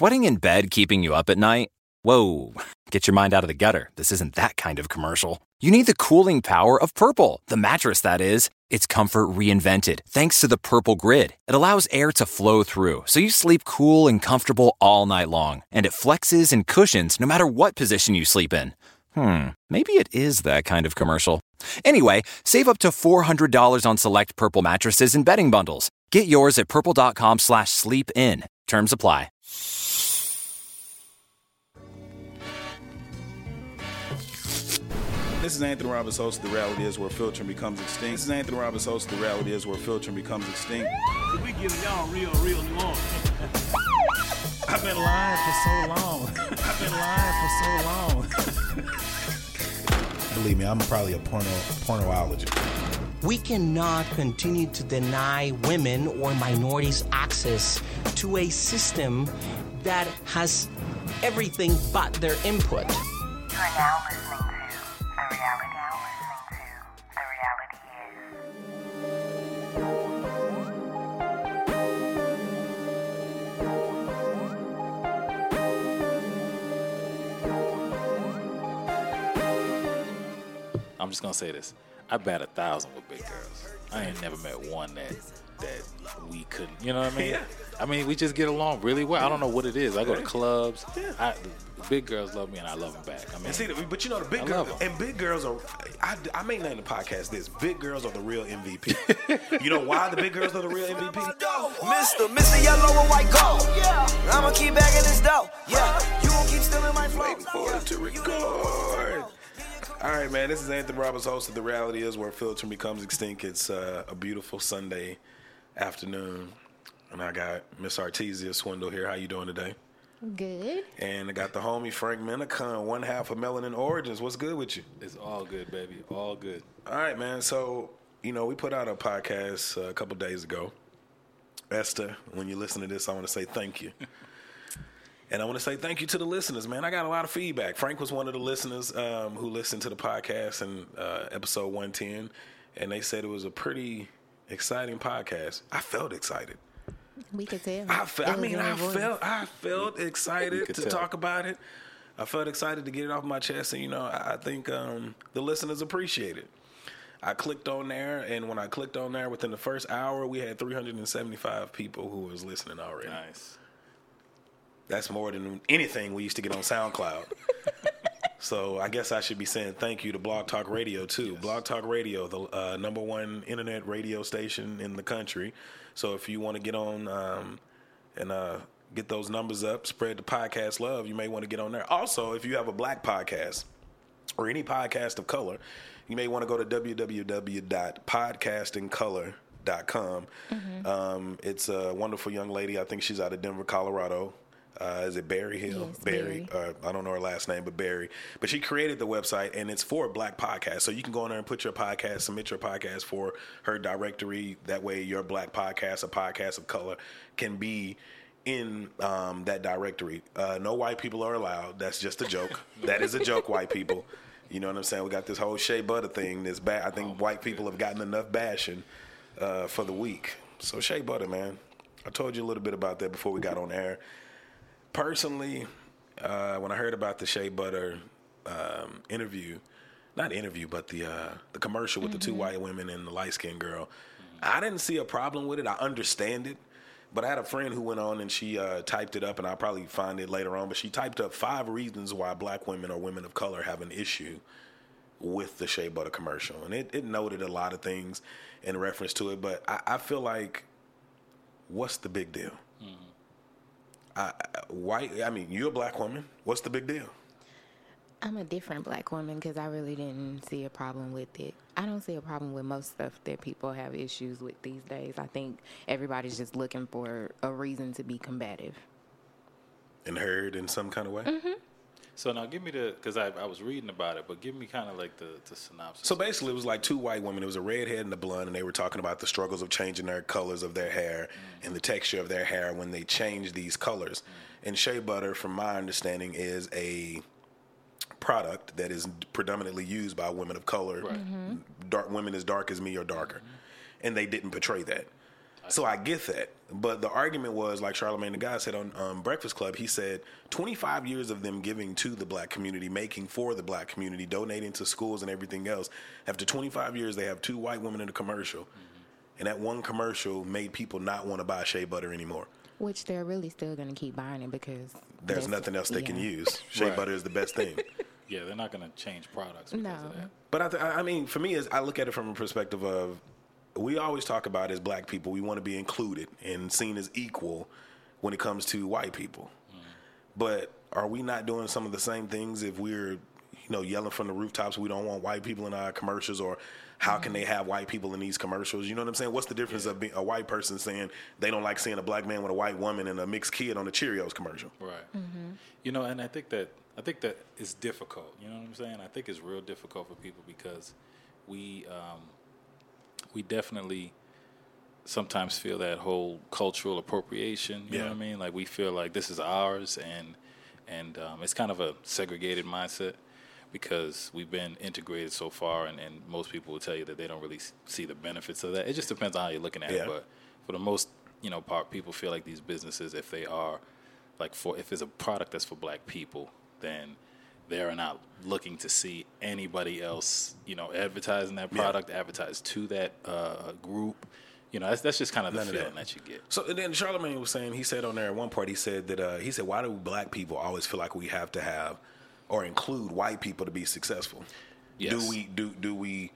sweating in bed keeping you up at night? Whoa, get your mind out of the gutter. This isn't that kind of commercial. You need the cooling power of Purple, the mattress that is. It's comfort reinvented thanks to the Purple Grid. It allows air to flow through, so you sleep cool and comfortable all night long. And it flexes and cushions no matter what position you sleep in. Hmm, maybe it is that kind of commercial. Anyway, save up to $400 on select Purple mattresses and bedding bundles. Get yours at purple.com slash sleep in. Terms apply. This is Anthony Roberts, host of The Reality Is Where Filtering Becomes Extinct. This is Anthony Roberts, host of The Reality Is Where Filtering Becomes Extinct. We giving y'all real, real New Orleans. I've been lying for so long. I've been lying for so long. Believe me, I'm probably a porno pornoologist. We cannot continue to deny women or minorities access to a system that has everything but their input. You are now listening I'm just gonna say this. I bat a thousand with big girls. I ain't never met one that that we couldn't. You know what I mean? Yeah. I mean, we just get along really well. I don't know what it is. I go to clubs. I, the big girls love me, and I love them back. I mean, And see, but you know the big girls, and big girls are. I, I may name the podcast this: Big girls are the real MVP. you know why the big girls are the real MVP? Mr. Mr. Yellow and White Gold. Yeah, I'ma keep bagging this dough. Yeah, you gon' keep stealing my flow. Waiting for it to record. All right, man. This is Anthony Roberts, host of The Reality Is Where Filtering Becomes Extinct. It's uh, a beautiful Sunday afternoon, and I got Miss Artesia Swindle here. How you doing today? Good. And I got the homie Frank Minicon, one half of Melanin Origins. What's good with you? it's all good, baby. All good. All right, man. So, you know, we put out a podcast uh, a couple days ago. Esther, when you listen to this, I want to say thank you. and I want to say thank you to the listeners, man. I got a lot of feedback. Frank was one of the listeners um, who listened to the podcast in uh, episode 110, and they said it was a pretty exciting podcast. I felt excited. We could tell. I, fe- I mean, I voice. felt, I felt excited to tell. talk about it. I felt excited to get it off my chest, and you know, I, I think um, the listeners appreciate it. I clicked on there, and when I clicked on there, within the first hour, we had 375 people who was listening already. Nice. That's more than anything we used to get on SoundCloud. so I guess I should be saying thank you to Blog Talk Radio too. Blog Talk Radio, the uh, number one internet radio station in the country. So if you want to get on um, and uh, get those numbers up, spread the podcast love, you may want to get on there. Also, if you have a black podcast or any podcast of color, you may want to go to www.podcastingcolor.com. Um, it's a wonderful young lady. I think she's out of Denver, Colorado. Uh, is it Barry Hill? Yes, Barry. Barry. Uh, I don't know her last name, but Barry. But she created the website, and it's for black podcasts. So you can go in there and put your podcast, submit your podcast for her directory. That way, your black podcast, a podcast of color, can be in um, that directory. Uh, no white people are allowed. That's just a joke. that is a joke, white people. You know what I'm saying? We got this whole Shea Butter thing. This ba- I think white people have gotten enough bashing uh, for the week. So Shea Butter, man. I told you a little bit about that before we got on air personally, uh, when I heard about the Shea Butter um, interview, not interview, but the uh, the commercial with the two white women and the light skinned girl, I didn't see a problem with it. I understand it. But I had a friend who went on and she uh, typed it up, and I'll probably find it later on. But she typed up five reasons why black women or women of color have an issue with the Shea Butter commercial. And it, it noted a lot of things in reference to it. But I, I feel like, what's the big deal? I, I- white. I mean, you're a black woman. What's the big deal? I'm a different black woman because I really didn't see a problem with it. I don't see a problem with most stuff that people have issues with these days. I think everybody's just looking for a reason to be combative. And heard in some kind of way. Mm-hmm. So now give me the because I, I was reading about it, but give me kind of like the, the synopsis. So basically, it was like two white women. It was a redhead and a blonde, and they were talking about the struggles of changing their colors of their hair mm. and the texture of their hair when they change these colors. Mm. And shea butter, from my understanding, is a product that is predominantly used by women of color, mm-hmm. dark women as dark as me or darker, mm-hmm. and they didn't portray that. So I get that. But the argument was, like Charlemagne the guy said on um, Breakfast Club, he said 25 years of them giving to the black community, making for the black community, donating to schools and everything else. After 25 years, they have two white women in a commercial. And that one commercial made people not want to buy shea butter anymore. Which they're really still going to keep buying it because There's nothing else they can use. Shea Right. butter is the best thing. Yeah, they're not going to change products because No. of that. But I, th- I mean, for me, is I look at it from a perspective of we always talk about as black people, we want to be included and seen as equal when it comes to white people. But are we not doing some of the same things if we're, you know, yelling from the rooftops we don't want white people in our commercials or how can they have white people in these commercials? You know what I'm saying? What's the difference of being a white person saying they don't like seeing a black man with a white woman and a mixed kid on a Cheerios commercial? Right. You know, and I think that I think that is difficult. You know what I'm saying? I think it's real difficult for people because we um, we definitely sometimes feel that whole cultural appropriation. You know what I mean? Like we feel like this is ours, and and um, it's kind of a segregated mindset because we've been integrated so far, and, and most people will tell you that they don't really see the benefits of that. It just depends on how you're looking at Yeah. it, but for the most you know part, people feel like these businesses, if they are like for if it's a product that's for black people, then they're not looking to see anybody else, you know, advertising that Yeah. product, advertise to that uh, group. You know, that's that's just kind of the None feeling that. that. you get. So and then Charlemagne was saying he said on there at one part he said that uh, he said why do black people always feel like we have to have or include white people to be successful? Yes. Do we do do we?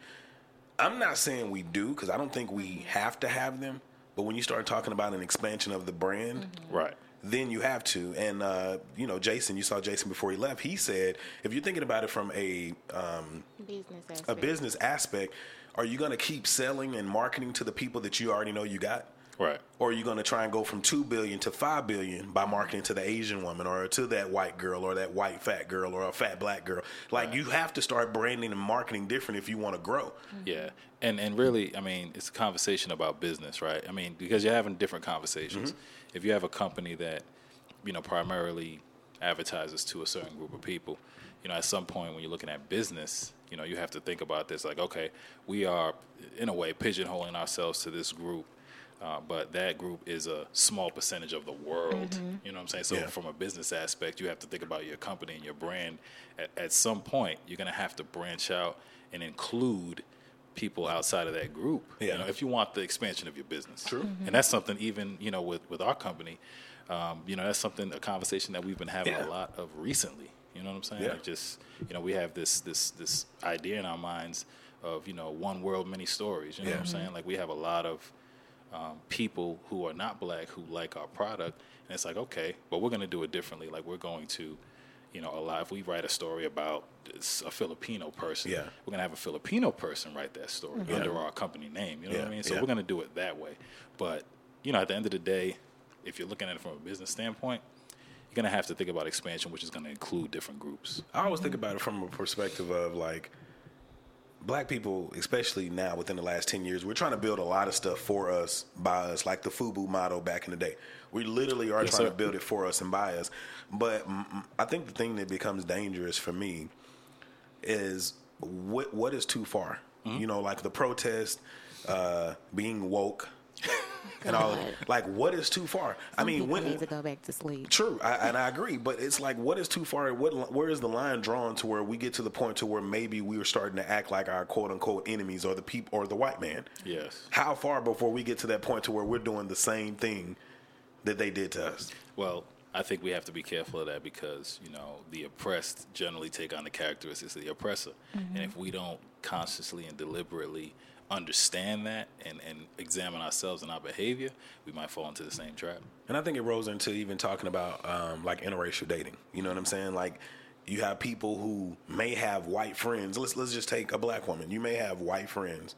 I'm not saying we do because I don't think we have to have them. But when you start talking about an expansion of the brand, Right. Then you have to. And uh, you know, Jason, you saw Jason before he left. He said if you're thinking about it from a um, business a business aspect, are you going to keep selling and marketing to the people that you already know you got? Right. or are you going to try and go from 2 billion to 5 billion by marketing to the asian woman or to that white girl or that white fat girl or a fat black girl like you have to start branding and marketing different if you want to grow mm-hmm. Yeah, and and really, I mean, it's a conversation about business, right? I mean, because you're having different conversations. Mm-hmm. If you have a company that, you know, primarily advertises to a certain group of people, you know, at some point when you're looking at business, you know, you have to think about this. Like, okay, we are in a way pigeonholing ourselves to this group. Uh, but that group is a small percentage of the world. You know what I'm saying? So, Yeah. from a business aspect, you have to think about your company and your brand. At, at some point, you're going to have to branch out and include people outside of that group. Yeah. You know, if you want the expansion of your business. True. And that's something even you know with with our company. Um, you know, that's something a conversation that we've been having Yeah. a lot of recently. You know what I'm saying? Yeah. Like just you know, we have this this this idea in our minds of you know one world, many stories. You know what I'm saying? Like we have a lot of um, people who are not black who like our product, and it's like okay, but we're going to do it differently. Like we're going to, you know, a lot. If we write a story about this, a Filipino person, Yeah. we're going to have a Filipino person write that story Yeah. under our company name. You know what I mean? So yeah. we're going to do it that way. But you know, at the end of the day, if you're looking at it from a business standpoint, you're going to have to think about expansion, which is going to include different groups. i always think about it from a perspective of like black people especially now within the last 10 years we're trying to build a lot of stuff for us by us like the fubu model back in the day we literally are Yes, trying sir. to build it for us and by us but i think the thing that becomes dangerous for me is what what is too far Mm-hmm. you know like the protest uh being woke and all of like what is too far i mean people when need to go back to sleep. True, I, and I agree. But it's like, what is too far? What where is the line drawn to where we get to the point to where maybe we are starting to act like our quote unquote enemies or the people or the white man? Yes. How far before we get to that point to where we're doing the same thing that they did to us? Well, I think we have to be careful of that because you know the oppressed generally take on the characteristics of the oppressor, mm-hmm. and if we don't consciously and deliberately understand that and, and examine ourselves and our behavior, we might fall into the same trap. And I think it rolls into even talking about um, like interracial dating. You know what I'm saying? Like you have people who may have white friends. Let's let's just take a black woman. You may have white friends,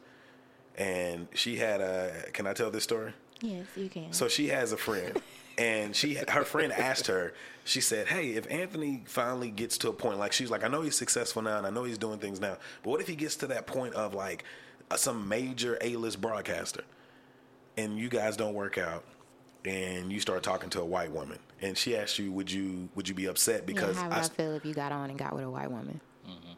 and she had a. Can I tell this story? Yes, you can. So she has a friend, and she her friend asked her. She said, "Hey, if Anthony finally gets to a point like she's like, I know he's successful now, and I know he's doing things now, but what if he gets to that point of like some major A-list broadcaster, and you guys don't work out, and you start talking to a white woman, and she asked you, would you would you be upset because yeah, how would I I, s- feel if you got on and got with a white woman? Mm-hmm.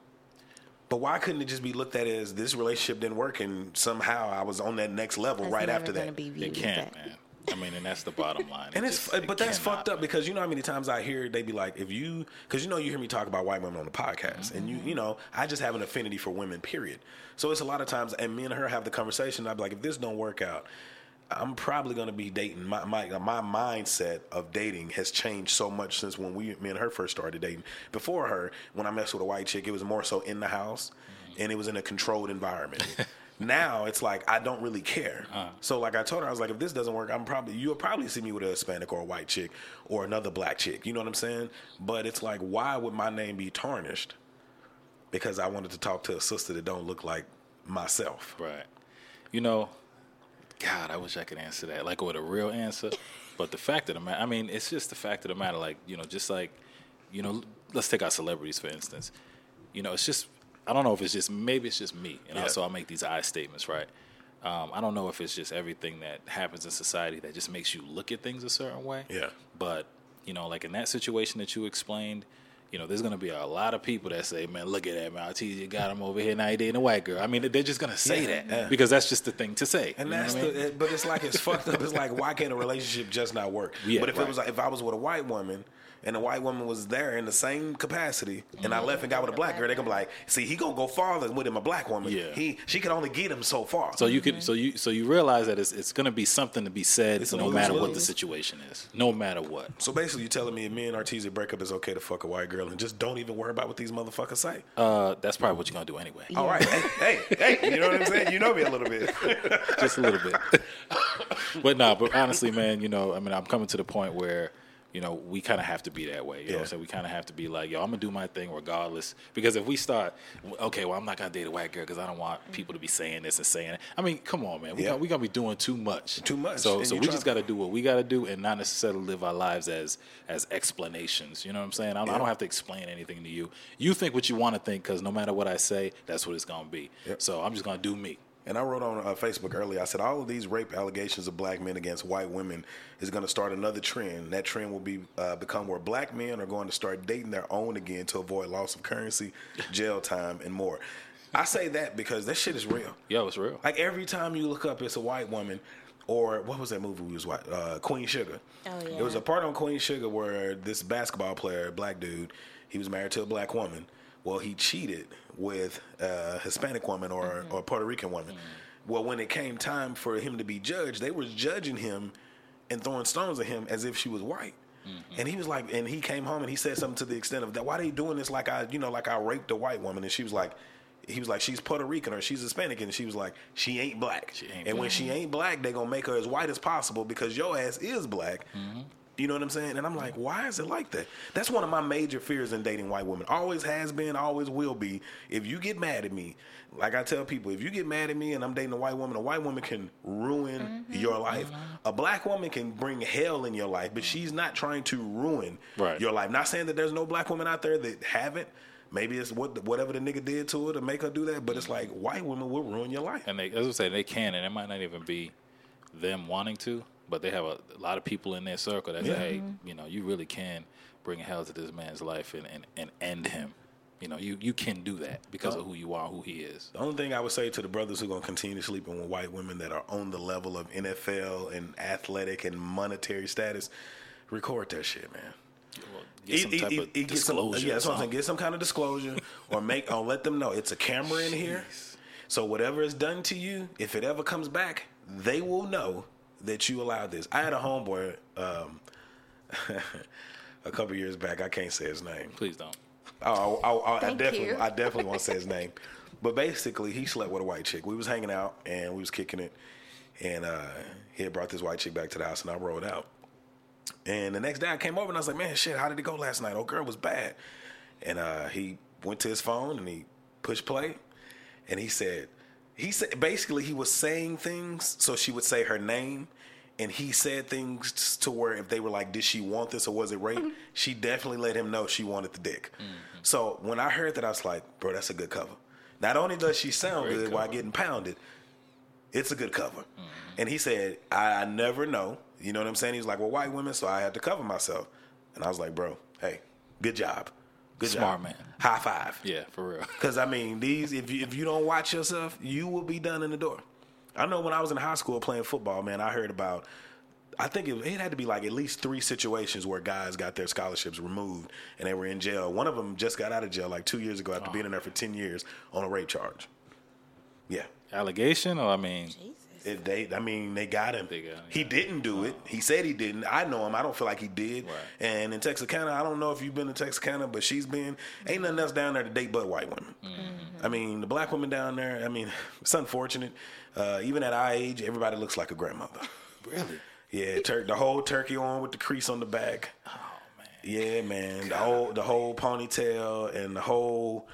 But why couldn't it just be looked at as this relationship didn't work and somehow I was on that next level That's right after that? Be It can't, that. man. I mean, and that's the bottom line. And It it's, just- it but that's fucked up because you know how many times I hear they be like, if you, because you know you hear me talk about white women on the podcast, and you, you mm-hmm. know, I just have an affinity for women, period. So it's a lot of times, and me and her have the conversation. I'd be like, if this don't work out, I'm probably gonna be dating. My my my mindset of dating has changed so much since when we, me and her first started dating. Before her, when I messed with a white chick, it was more so in the house, mm-hmm. and it was in a controlled environment. now it's like I don't really care. Uh. So like I told her, I was like, if this doesn't work, I'm probably you'll probably see me with a Hispanic or a white chick or another black chick. You know what I'm saying? But it's like, why would my name be tarnished? Because I wanted to talk to a sister that don't look like myself. Right. You know, God, I wish I could answer that like with a real answer. But the fact of the matter, I mean, it's just the fact of the matter. Like, you know, just like, you know, let's take our celebrities for instance. You know, it's just, I don't know if it's just, maybe it's just me. And Yeah. also, I'll make these I statements, right? Um, I don't know if it's just everything that happens in society that just makes you look at things a certain way. Yeah. But, you know, like in that situation that you explained, you know, there's gonna be a lot of people that say, "Man, look at that, man! you got him over here now. He dating a white girl." I mean, they're just gonna say Yeah, that yeah. because that's just the thing to say. And that's I mean? but it's like it's fucked up. It's like why can't a relationship just not work? Yeah, but if right. it was like if I was with a white woman and the white woman was there in the same capacity, and Mm-hmm. I left and got with a black girl, they gonna be like, see, he gonna go farther with him a black woman. Yeah. He she can only get him so far. So you could, so you, so you realize that it's, it's going to be something to be said, It's no matter what the situation is, no matter what. So basically, you're telling me if me and Artesia break up, it's okay to fuck a white girl and just don't even worry about what these motherfuckers say. Uh, that's probably what you're going to do anyway, All right, hey, hey, hey, you know what I'm saying? You know me a little bit. just a little bit. but no, but honestly, man, you know, I mean, I'm coming to the point where. You know, we kind of have to be that way. You know what I'm saying? We kind of have to be like, yo, I'm going to do my thing regardless. Because if we start, okay, well, I'm not going to date a white girl because I don't want people to be saying this and saying it. I mean, come on, man. We Yeah. got, we going to be doing too much. Too much. So, And so we try- just got to do what we got to do and not necessarily live our lives as as explanations. You know what I'm saying? I, don't- I don't have to explain anything to you. You think what you want to think because no matter what I say, that's what it's going to be. So I'm just going to do me. And I wrote on uh, Facebook earlier. I said all of these rape allegations of black men against white women is going to start another trend. That trend will be uh, become where black men are going to start dating their own again to avoid loss of currency, jail time, and more. I say that because that shit is real. Yo, it's real. Like every time you look up, it's a white woman. Or what was that movie we was watching? Uh, Queen Sugar. Oh, yeah. There was a part on Queen Sugar where this basketball player, black dude, he was married to a black woman. Well, he cheated with a Hispanic woman or Mm-hmm. or Puerto Rican woman. Well, when it came time for him to be judged, they were judging him and throwing stones at him as if she was white. Mm-hmm. And he was like, and he came home and he said something to the extent of that. Why are they doing this like I, you know, like I raped a white woman? And she was like, he was like, she's Puerto Rican or she's Hispanic, and she was like, she ain't black. She ain't and when she ain't black, they gonna make her as white as possible because your ass is black. Mm-hmm. You know what I'm saying? And I'm like, why is it like that? That's one of my major fears in dating white women. Always has been, always will be. If you get mad at me, like I tell people, if you get mad at me and I'm dating a white woman, a white woman can ruin mm-hmm. your life. Mm-hmm. A black woman can bring hell in your life, but mm-hmm. she's not trying to ruin Right. your life. Not saying that there's no black women out there that haven't. Maybe it's what whatever the nigga did to her to make her do that, but it's like white women will ruin your life. And they, as I say, they can, and it might not even be them wanting to, but they have a, a lot of people in their circle that say, Yeah. hey, mm-hmm. you know, you really can bring hell to this man's life and, and, and end him. You know, you, you can do that because of who you are, who he is. The only thing I would say to the brothers who are going to continue sleeping with white women that are on the level of NFL and athletic and monetary status, record that shit, man. Get some type e- of e- get some- disclosure. yeah, that's what I'm saying. Get some kind of disclosure, or make or let them know it's a camera in here. So whatever is done to you, if it ever comes back, they will know that you allowed this. I had a homeboy um, a couple years back. I can't say his name. Please don't. Oh, I, I, I Thank definitely, you. I definitely won't say his name. But basically, he slept with a white chick. We was hanging out and we was kicking it, and uh, he had brought this white chick back to the house, and I rolled out. And the next day, I came over and I was like, "Man, shit, how did it go last night? Oh, girl was bad." And uh, he went to his phone and he pushed play, and he said, he said basically he was saying things so she would say her name. And he said things to where if they were like, "Did she want this or was it rape?" Mm-hmm. she definitely let him know she wanted the dick. Mm-hmm. So when I heard that, I was like, "Bro, that's a good cover." Not only does she sound Great good while getting pounded, it's a good cover. Mm-hmm. And he said, I, I never know. You know what I'm saying? He was like, well, white women, so I had to cover myself. And I was like, bro, hey, good job. Good Smart job. man. High five. Yeah, for real. Because I mean, these if you if you don't watch yourself, you will be done in the door. I know when I was in high school playing football, man, I heard about. I think it, it had to be like at least three situations where guys got their scholarships removed and they were in jail. One of them just got out of jail like two years ago after oh. being in there for ten years on a rape charge. Yeah, Allegation, or I mean, it, they. I mean, they got him. They got him, He yeah. didn't do it. He said he didn't. I know him. I don't feel like he did. Right. And in Texarkana, I don't know if you've been to Texarkana, but she's been. Ain't nothing else down there to date but white women. Mm-hmm. I mean, the black women down there. I mean, it's unfortunate. Uh, even at our age, everybody looks like a grandmother. really? Yeah, tur- the whole turkey on with the crease on the back. Oh man. Yeah, man. The whole the whole ponytail and the whole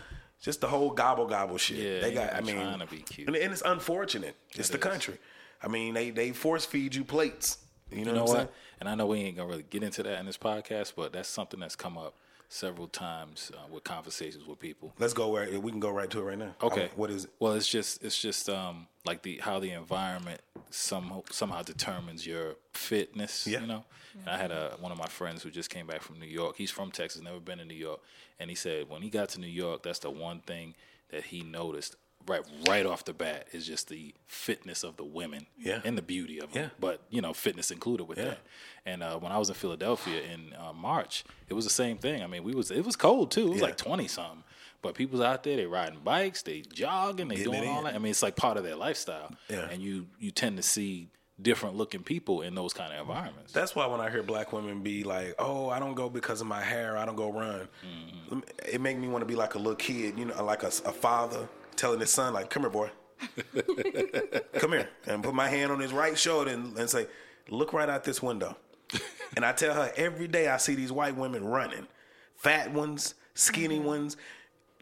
just the whole gobble gobble shit. Yeah, they got. I mean, trying to be cute. and, and it's unfortunate. It's the is. country. I mean, they they force feed you plates. You know, You know what? I'm what? And I know we ain't gonna really get into that in this podcast, but that's something that's come up several times uh, with conversations with people. Let's go where we can go right to it right now. Okay. What is it? Well, it's just it's just um like the how the environment somehow somehow determines your fitness. Yeah. You know. And I had a one of my friends who just came back from New York. He's from Texas, never been in New York, and he said when he got to New York, that's the one thing that he noticed right right off the bat is just the fitness of the women Yeah. and the beauty of them. Yeah. But you know, fitness included with Yeah. that. And uh, when I was in Philadelphia in uh, March, it was the same thing. I mean, we was it was cold too. It was Yeah. like twenty something. But people's out there, they riding bikes, they jogging, they Getting doing all that. I mean, it's like part of their lifestyle. Yeah. And you you tend to see different looking people in those kind of environments. That's why when I hear black women be like, "Oh, I don't go because of my hair. I don't go run," Mm-hmm. it make me want to be like a little kid, you know, like a, a father telling his son, like, "Come here, boy, come here," and put my hand on his right shoulder and, and say, "Look right out this window." and I tell her every day I see these white women running, fat ones, skinny Mm-hmm. ones.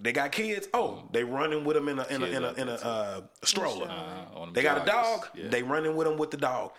They got kids. Oh, they running with them in a in a in a, in a there, too. uh, stroller. Uh, They got a dog. Yeah. They running with them with the dog.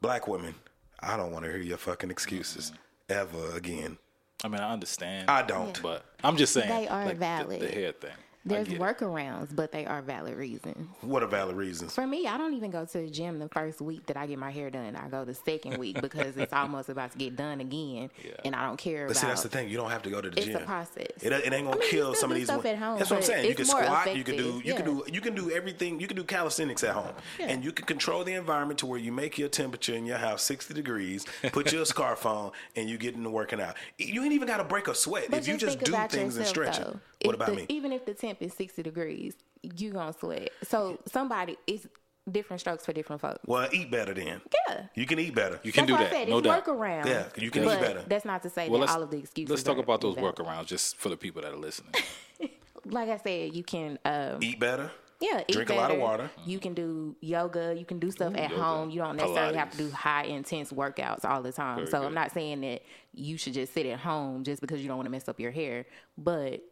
Black women, I don't want to hear your fucking excuses ever again. I mean, I understand. I don't. But I'm just saying, They are like, the- valid. The, hair thing. There's workarounds, but they are valid reasons. What are valid reasons? For me, I don't even go to the gym the first week that I get my hair done. I go the second week because it's almost about to get done again, and I don't care But about. see, that's the thing. You don't have to go to the It's gym. a process. It, it ain't gonna I mean, kill some of these. stuff at home, that's what I'm saying. You can squat. You can do. effective, You can do. You can do everything. You can do calisthenics at home, and you can control the environment to where you make your temperature in your house 60 degrees. Put your scarf on, and you get into working out. You ain't even got to break a sweat But if you just do things and yourself, stretch it. What about the- me? Even if the temp is 60 degrees, you gonna sweat. So somebody, it's different strokes for different folks. Well, eat better then. Yeah. You can eat better. You can That's do why that. I said no it's doubt. workaround. Yeah, you can eat better. That's not to say Well, that all of the excuses. let's talk are about those invalid. workarounds just for the people that are listening. Like I said, you can. Um, Eat better. Yeah, eat Drink a lot of water. You can do yoga. You can do stuff at yoga, home. You don't necessarily have to do high intense workouts all the time. Very so good. I'm not saying that you should just sit at home just because you don't want to mess up your hair, but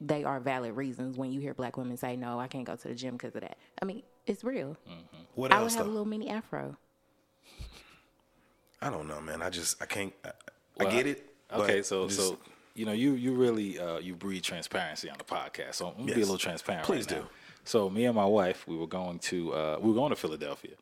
they are valid reasons when you hear black women say, "No, I can't go to the gym because of that." I mean, it's real. What I would else? have a little mini afro. I don't know, man. I just I can't. I, Well, I get it. Okay, so just- so you know you you really uh, you breed transparency on the podcast. So I'm gonna be a little transparent. Please right do. now. So me and my wife, we were going to uh, we were going to Philadelphia,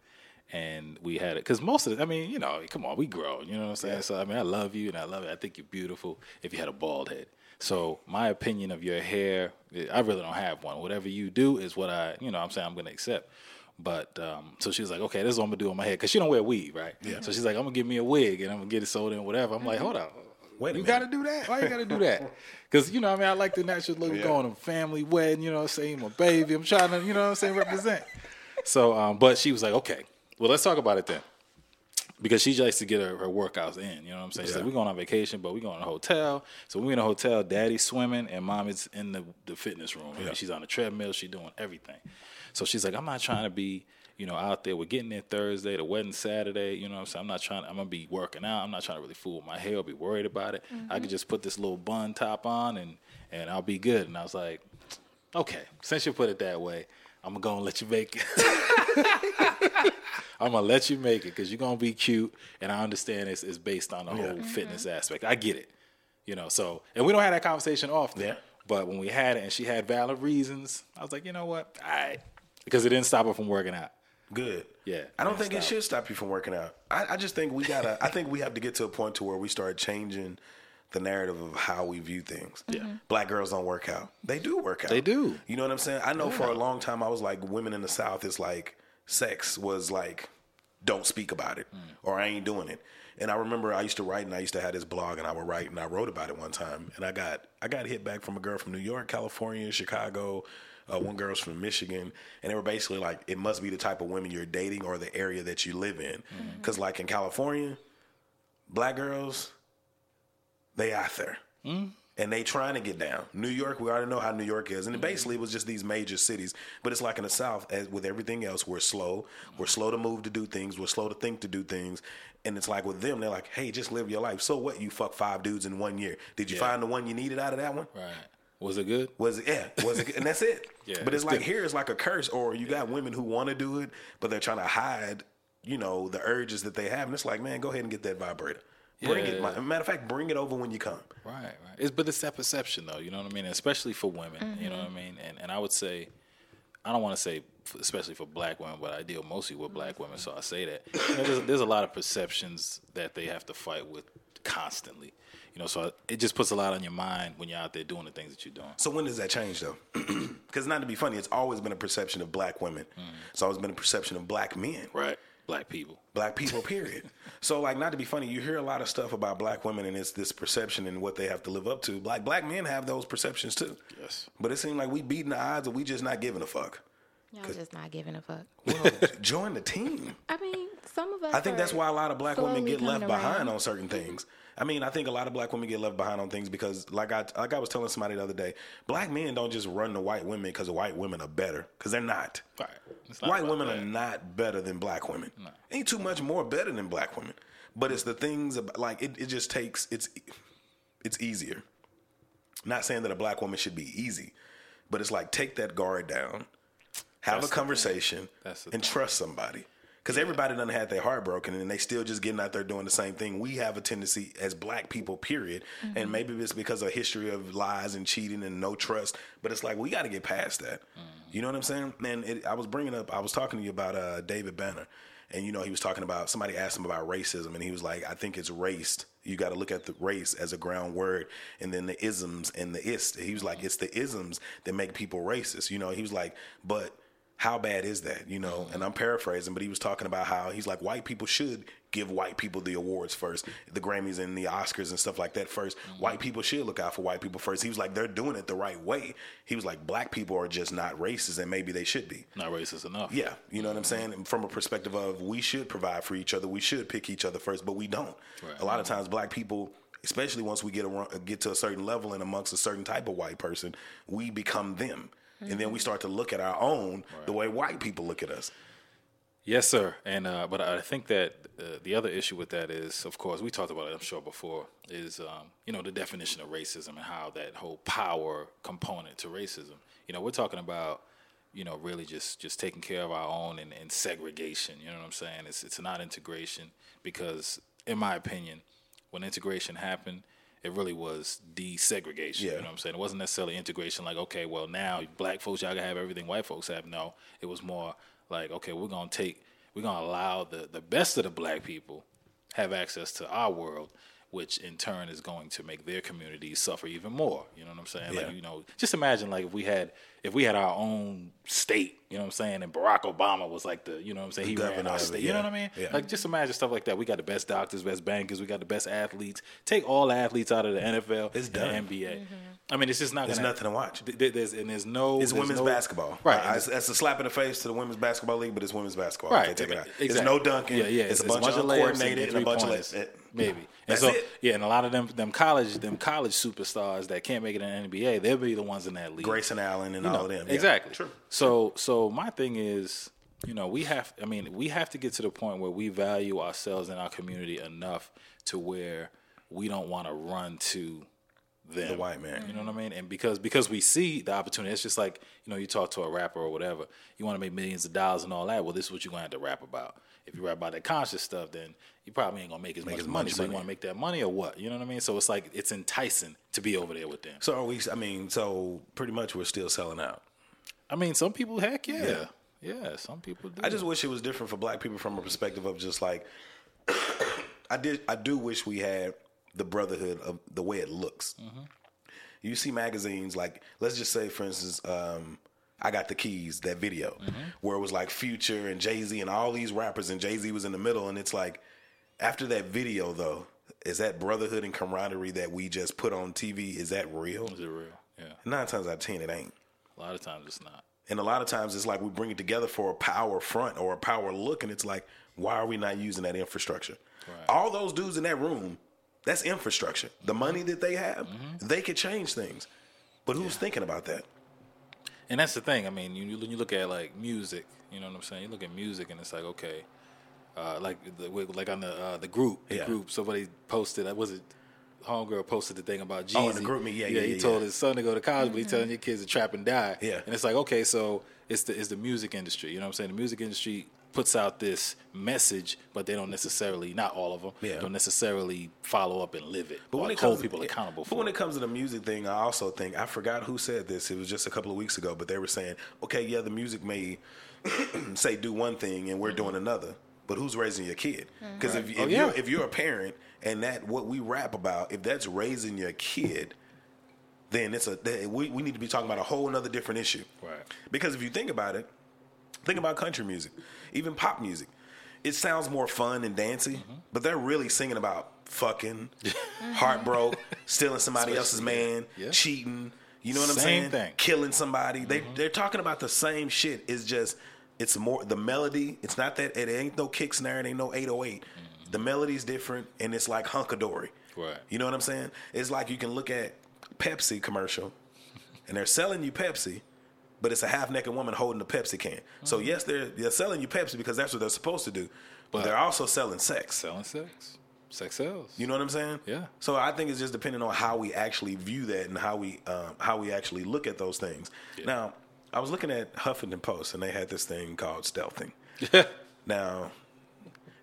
and we had it because most of it, I mean, you know, come on, we grow. You know what I'm saying? So I mean, I love you and I love it. I think you're beautiful. If you had a bald head. So my opinion of your hair, I really don't have one. Whatever you do is what I, you know, I'm saying I'm gonna accept. But um, so she was like, okay, this is what I'm gonna do on my head because she don't wear weave, right? Yeah. So she's like, I'm gonna give me a wig and I'm gonna get it sold in, whatever. I'm like, hold on, Wait you minute. gotta do that. Why you gotta do that? Because you know, I mean, I like the natural look of going to family wedding. You know, what I'm saying my baby. I'm trying to, you know, what I'm saying represent. So, um, but she was like, okay, well, let's talk about it then. Because she likes to get her, her workouts in, you know what I'm saying? She's like, we're going on vacation, but we're going to a hotel. So we're in a hotel, daddy's swimming, and mom is in the, the fitness room. I mean, Yeah. she's on the treadmill, she's doing everything. So she's like, I'm not trying to be, you know, out there. We're getting there Thursday, the wedding Saturday, you know what I'm saying? I'm not trying, I'm going to be working out. I'm not trying to really fool my hair or be worried about it. I mm-hmm. could just put this little bun top on and, and I'll be good. And I was like, okay, since you put it that way, I'm going to go and let you make it. I'm gonna let you make it because you're gonna be cute, and I understand it's, it's based on the whole mm-hmm. fitness aspect. I get it, you know. So, and we don't have that conversation often. Yeah. But when we had it, and she had valid reasons, I was like, you know what, all right, because it didn't stop her from working out. Good. Yeah, I don't yeah, think it should stop you from working out. I, I just think we gotta. I think we have to get to a point to where we start changing the narrative of how we view things. Yeah. Mm-hmm. Black girls don't work out. They do work out. They do. You know what I'm saying? I know for a long time I was like, women in the South is like, sex was like, don't speak about it, mm. or I ain't doing it. And I remember I used to write, and I used to have this blog, and I would write, and I wrote about it one time, and I got I got hit back from a girl from New York, California, Chicago. Uh, one girl's from Michigan, and they were basically like, it must be the type of women you're dating or the area that you live in, mm-hmm. because like in California, black girls, they out there. Mm. And they trying to get down. New York, we already know how New York is. And mm-hmm. basically it was just these major cities. But it's like in the South, as with everything else, we're slow. We're slow to move to do things. We're slow to think to do things. And it's like with them, they're like, hey, just live your life. So what? You fuck five dudes in one year. Did you Yeah. find the one you needed out of that one? Right. Was it good? Was it? Yeah. Was it? Good? And that's it. Yeah, but it's, it's like good. here, it's like a curse. Or you got women who want to do it, but they're trying to hide, you know, the urges that they have. And it's like, man, go ahead and get that vibrator. Bring it. Matter of fact, bring it over when you come. Right, right. It's, but it's that perception, though. You know what I mean? Especially for women. You know what I mm-hmm. mean? And and I would say, I don't want to say, especially for black women, but I deal mostly with black women, so I say that. You know, there's, there's a lot of perceptions that they have to fight with constantly. You know, so it just puts a lot on your mind when you're out there doing the things that you're doing. So when does that change though? Because not to be funny, it's always been a perception of black women. Mm. It's always been a perception of black men. Right. Black people. Black people, period. so like not to be funny, you hear a lot of stuff about black women and it's this perception and what they have to live up to. Like black men have those perceptions too. Yes. But it seems like we beating the odds and we just not giving a fuck. Y'all just not giving a fuck. Well, join the team. I mean, some of us. I think are that's why a lot of black women get left coming behind on certain things. I mean, I think a lot of black women get left behind on things because, like I like I was telling somebody the other day, black men don't just run to white women because white women are better because they're not. Right. Not White women that. are not better than black women. Ain't too much more better than black women. But it's the things about, like it, it just takes it's it's easier. Not saying that a black woman should be easy, but it's like take that guard down, have That's a conversation, and thing. trust somebody. Because everybody done had their heart broken and they still just getting out there doing the same thing. We have a tendency as black people, period. And mm-hmm. maybe it's because of history of lies and cheating and no trust. But it's like we got to get past that. Mm-hmm. You know what I'm saying? Man, it, I was bringing up, I was talking to you about uh, David Banner. And you know, he was talking about somebody asked him about racism, and he was like, "I think it's raced. You got to look at the race as a ground word, and then the isms and the ist." He was like, mm-hmm. "It's the isms that make people racist." You know, he was like, "But how bad is that?" You know, and I'm paraphrasing, but he was talking about how he's like, "White people should give white people the awards first, the Grammys and the Oscars and stuff like that 1st mm-hmm. White people should look out for white people first. He was like, "They're doing it the right way." He was like, "Black people are just not racist, and maybe they should be." Not racist enough. Yeah, you know what I'm mm-hmm. saying? And from a perspective of we should provide for each other, we should pick each other first, but we don't. Right. A lot of times, black people, especially once we get around, get to a certain level and amongst a certain type of white person, we become them, and then we start to look at our own the way white people look at us. Yes, sir. And uh, but I think that uh, the other issue with that is, of course, we talked about it. I'm sure before is um, you know the definition of racism and how that whole power component to racism. You know, we're talking about you know really just just taking care of our own and, and segregation. You know what I'm saying? It's it's not integration because, in my opinion, when integration happened. It really was desegregation. Yeah. You know what I'm saying? It wasn't necessarily integration like, okay, well, now black folks, y'all gotta have everything white folks have. No, it was more like, okay, we're gonna take, we're gonna allow the, the best of the black people have access to our world, which in turn is going to make their communities suffer even more. You know what I'm saying? Yeah. Like, you know, just imagine like if we had if we had our own state, you know what I'm saying, and Barack Obama was like the, you know what I'm saying, he ran our of it, state. You know what I mean? Yeah. Like just imagine stuff like that. We got the best doctors, best bankers, we got the best athletes. Take all the athletes out of the NFL It's and done. the NBA. I mean, it's just not There's gonna, nothing to watch. th- th- There's and there's no. It's there's women's no- basketball, right? Uh, it's- that's a slap in the face to the women's basketball league, but it's women's basketball. Right, take it out. exactly. It's no dunking. Yeah, yeah. It's, a it's bunch, of layups uncoordinated and a bunch of three-pointers, less. maybe. And That's so it. yeah, and a lot of them them college them college superstars that can't make it in the NBA, they'll be the ones in that league. Grayson Allen and You all know, of them. Yeah, Exactly. True. So so my thing is, you know, we have I mean, we have to get to the point where we value ourselves and our community enough to where we don't want to run to them. The white man. You know what I mean? And because because we see the opportunity, it's just like, you know, you talk to a rapper or whatever, you want to make millions of dollars and all that. Well, this is what you're gonna have to rap about. If you rap about that conscious stuff, then you probably ain't gonna make as much as money. much So you want to make that money or what? You know what I mean? So it's like it's enticing to be over there with them. So are we? I mean, so pretty much we're still selling out. I mean, some people, heck yeah, yeah, some people do. I just wish it was different for black people from a perspective of just like I did I do wish we had the brotherhood of the way it looks. You see magazines like, let's just say, for instance, um, I got the keys, that video, mm-hmm. where it was like Future and Jay Z and all these rappers, and Jay Z was in the middle, and it's like, after that video though, is that brotherhood and camaraderie that we just put on TV? Is that real? Is it real? Yeah. Nine times out of ten, it ain't. A lot of times it's not. And a lot of times it's like we bring it together for a power front or a power look, and it's like, why are we not using that infrastructure? All those dudes in that room, that's infrastructure. The money that they have, mm-hmm. they could change things. But who's thinking about that? And that's the thing. I mean, you when you look at like music. You know what I'm saying? You look at music, and it's like okay, uh, like the, like on the uh, the group, the Yeah. group. Somebody posted. I was it homegirl posted the thing about Jeezy? Oh, the GroupMe, yeah, yeah, He yeah, told his son to go to college, but he telling your kids to trap and die. Yeah. And it's like okay, so it's the it's the music industry. You know what I'm saying? The music industry puts out this message, but they don't necessarily, not all of them, Yeah. don't necessarily follow up and live it. But when it hold comes people to, accountable but for when it. it comes to the music thing, I also think I forgot who said this. It was just a couple of weeks ago, but they were saying, okay, yeah, the music may say do one thing and we're doing another, but who's raising your kid? Mm-hmm. Because if, if Oh, yeah. you're if you're a parent and that what we rap about, if that's raising your kid, then it's a we, we need to be talking about a whole another different issue. Right. Because if you think about it, think about country music, even pop music. It sounds more fun and dancey, Mm-hmm. but they're really singing about fucking, heartbroke, stealing somebody else's man, yeah. cheating. You know what I'm Same saying? thing. Mm-hmm. Killing somebody. They they're talking about the same shit. It's just it's more the melody. It's not that it ain't no kick snare. It ain't no 808. The melody's different, and it's like hunkadory. Mm-hmm. Right. You know what I'm saying? It's like you can look at Pepsi commercial, and they're selling you Pepsi, but it's a half naked woman holding a Pepsi can. So yes, they're they're selling you Pepsi because that's what they're supposed to do, but, But- they're also selling sex. selling sex, sex sells. You know what I'm saying? Yeah. So I think it's just depending on how we actually view that and how we um, how we actually look at those things. Now, I was looking at Huffington Post and they had this thing called stealthing. now,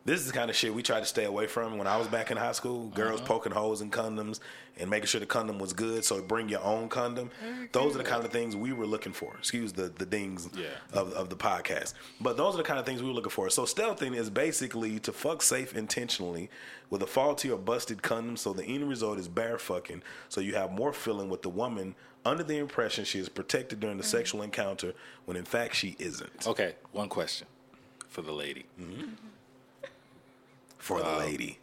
this is the kind of shit we tried to stay away from when I was back in high school. Girls uh-huh. poking holes in condoms and making sure the condom was good. So bring your own condom. Those are the kind of things we were looking for. Excuse the the dings Yeah. of, of the podcast. But those are the kind of things we were looking for. So stealthing is basically to fuck safe intentionally with a faulty or busted condom. So the end result is bare fucking. So you have more feeling with the woman under the impression she is protected during the mm-hmm. sexual encounter when in fact she isn't. Okay, one question for the lady. Mm-hmm. Mm-hmm. For the lady.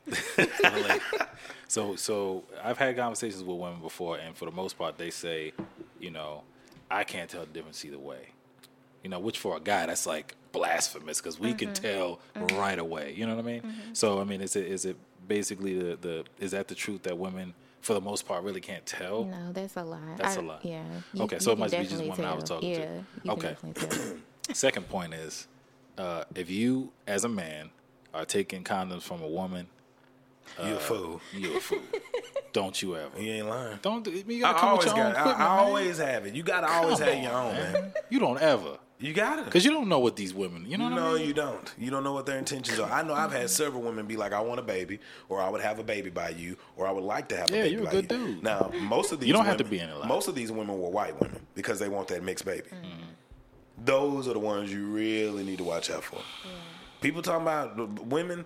So, so I've had conversations with women before, and for the most part, they say, you know, I can't tell the difference either way. You know, which for a guy, that's like blasphemous because we can mm-hmm. tell mm-hmm. right away. You know what I mean? Mm-hmm. So, I mean, is it is it basically the the is that the truth that women, for the most part, really can't tell? No, that's a lie. That's a a lie. Yeah. Okay, so it must be just women I was talking to. yeah, You Okay. can tell. Second point is, uh, if you as a man are taking condoms from a woman, you a fool. you a fool. Don't you ever? You ain't lying. Don't you I gotta come always with your own got. I, equipment, I man. always have it. You gotta always Come have on, your own, man. You don't ever, You gotta. because you don't know what these women. You know what no, I mean? you don't. You don't know what their intentions are. I know I've had several women be like, "I want a baby," or "I would have a baby by you," or "I would like to have a Yeah, baby you're a good you." dude. Now, most of these You don't have to be in it a lot. Most of these women were white women because they want that mixed baby. Mm. Those are the ones you really need to watch out for. People talking about women.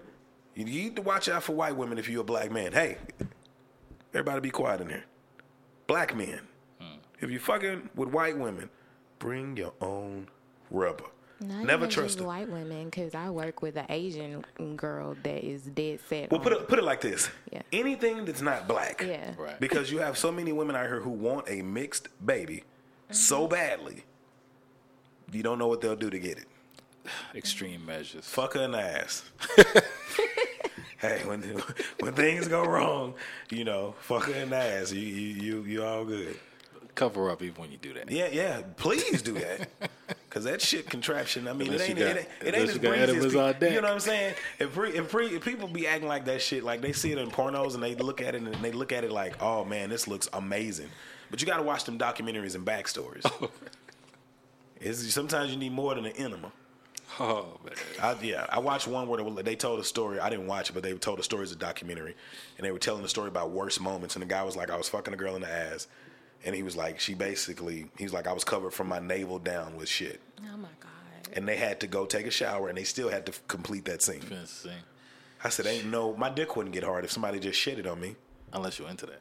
You need to watch out for white women if you're a black man. Hey, everybody, be quiet in here. Black men, Mm. if you're fucking with white women, bring your own rubber. Not Never even trust them. white women, because I work with an Asian girl that is dead set. Well, on put it put it like this: Yeah. anything that's not black, Yeah. Right. because you have so many women out here who want a mixed baby Mm-hmm. so badly, you don't know what they'll do to get it. Extreme measures. Fuck her in the ass. hey, when when things go wrong, you know, fuck her in the ass. You you you, you all good. Cover up even when you do that. Yeah, yeah. Please do that. Cause that shit contraption. I mean, Unless it ain't, got- it ain't, it ain't as breezy as enemas pe- on deck. You know what I'm saying? If, pre, if, pre, if people be acting like that shit, like they see it in pornos and they look at it and they look at it like, oh man, this looks amazing. But you got to watch them documentaries and backstories. sometimes you need more than an enema. Oh man. I, yeah, I watched one where they- they told a story. I didn't watch it, but they told a story as a documentary, and they were telling the story about worst moments. And the guy was like, "I was fucking a girl in the ass," and he was like, "She basically," he was like, "I was covered from my navel down with shit," Oh my god. and they had to go take a shower, and they still had to f- complete that scene. Finish scene. I said, "Ain't no, my dick wouldn't get hard if somebody just shitted on me." unless you're into that.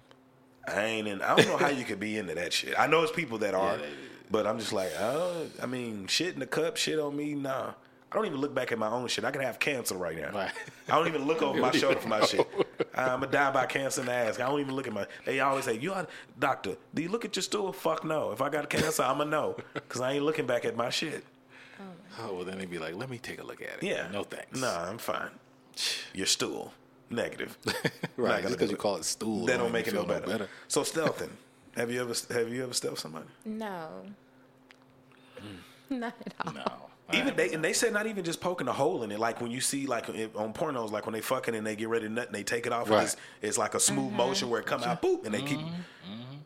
I ain't in. I don't know how you could be into that shit. I know it's people that are, they- but I'm just like, oh, I mean, shit in the cup, shit on me, nah. I don't even look back at my own shit. I can have cancer right now. Right. I don't even look over my shoulder for my know. shit. I'm gonna die by cancer in the ass. I don't even look at my. They always say, "You are doctor. Do you look at your stool?" Fuck no. If I got cancer, I'ma know because I ain't looking back at my shit. Oh well, then they'd be like, "Let me take a look at it." Yeah. no thanks. Nah, I'm fine. Your stool, negative. right? Because you call it stool, That don't mean make it no feel better. So stealthing. Have you ever have you ever stealth somebody? No. Hmm. Not at all. No, I Even they and they said not even just poking a hole in it. Like when you see like on pornos, like when they fucking and they get ready to nut and they take it off, and Right. it's, it's like a smooth mm-hmm. motion where it come out, boop, and they keep.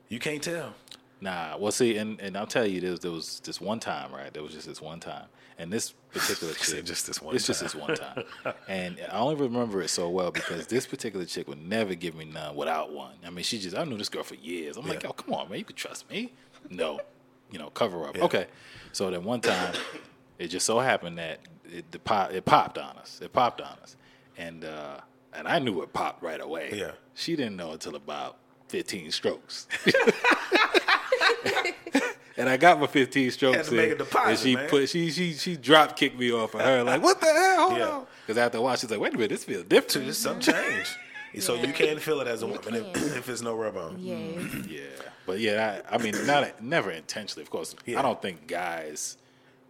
You can't tell. Nah, well, see, and, and I'll tell you, there was, there was this one time, right? There was just this one time, and this particular chick, just this one it's just time. this one time, and I only remember it so well because this particular chick would never give me none without one. I mean, she just, I knew this girl for years. I'm like, Yeah. oh, come on, man, you can trust me. No, you know, cover up. Yeah. Okay, so then one time, it just so happened that it the pop, it popped on us. It popped on us, and uh, and I knew it popped right away. Yeah. she didn't know until about 15 strokes. And I got my 15 strokes Had to make in, a deposit, and she man. put she she she drop kicked me off of her like what the hell? Hold Yeah. on. Because after a while she's like, wait a minute, this feels different. Just some change. So you can feel it as a You woman if, can. if it's no rub on. Yes. Yeah, but yeah, I, I mean, not never intentionally. Of course, Yeah. I don't think guys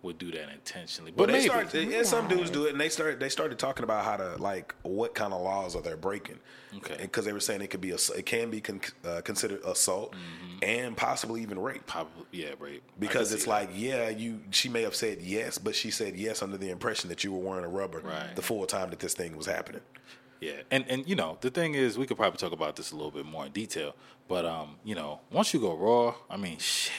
would do that intentionally. But But they yeah, some dudes do it, and they started. They started talking about how to like what kind of laws are they breaking. Okay. Because they were saying it could be a, it can be con, uh, considered assault and possibly even rape. Probably, yeah. I Because it's like, yeah, you. She may have said yes, but she said yes under the impression that you were wearing a rubber Right. the full time that this thing was happening. yeah, and and you know, the thing is, we could probably talk about this a little bit more in detail. But um, you know, once you go raw, I mean, shit.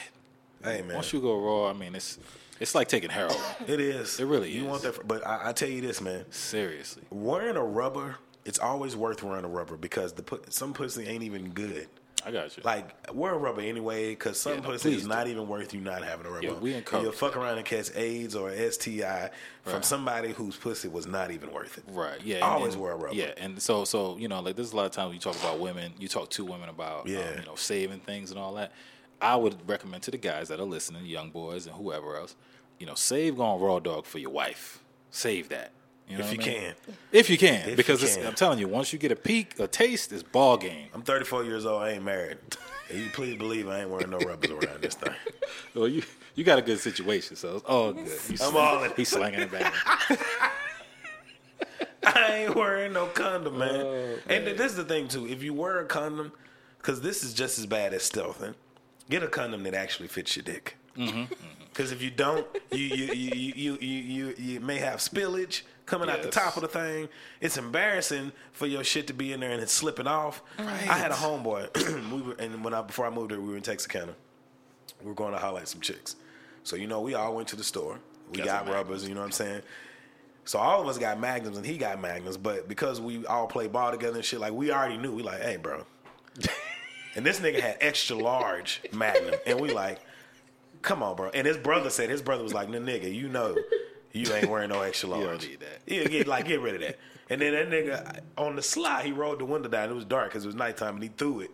Hey man, Once you go raw, I mean, it's it's like taking heroin. it is. It really you is. want that, for- but I, I tell you this, man. Seriously. Wearing a rubber, it's always worth wearing a rubber because the some pussy ain't even good. I got you. Like wear a rubber anyway, because some Yeah, no, pussy is not even worth you not having a rubber. Yeah, we encourage You'll fuck around and catch AIDS or STI from Right. somebody whose pussy was not even worth it. Right. Yeah. Always and- wear a rubber. Yeah, and so so you know, like there's a lot of times you talk about women, you talk to women about um, you know saving things and all that. I would recommend to the guys that are listening, young boys and whoever else, you know, save going raw dog for your wife. Save that. You know If you I mean? can. If you can, If because it's, can. I'm telling you, once you get a peek, a taste, it's ball game. I'm 34 years old. I ain't married. And you please believe I ain't wearing no rubbers around this thing. Well, you you got a good situation, so it's all good. He's, I'm all in. He's slanging it back. I ain't wearing no condom, man. Oh, and this is the thing too. If you wear a condom, because this is just as bad as stealthing, get a condom that actually fits your dick. Mm-hmm, Because if you don't, you you, you you you you you may have spillage coming out the top of the thing. It's embarrassing for your shit to be in there and it's slipping off. I had a homeboy. we were, and when I before I moved there, we were in Texarkana. We were going to highlight some chicks. So you know, we all went to the store. We Got got rubbers. You know what I'm saying? So all of us got magnums and he got magnums, but because we all play ball together and shit, like we already knew. We like, hey, bro. and this nigga had extra large magnum, and we like, come on, bro. And his brother said his brother was like, no, nigga, you know, you ain't wearing no extra large. don't need that. Yeah, get like get rid of that. And then that nigga on the slide, he rolled the window down. It was dark because it was nighttime, and he threw it.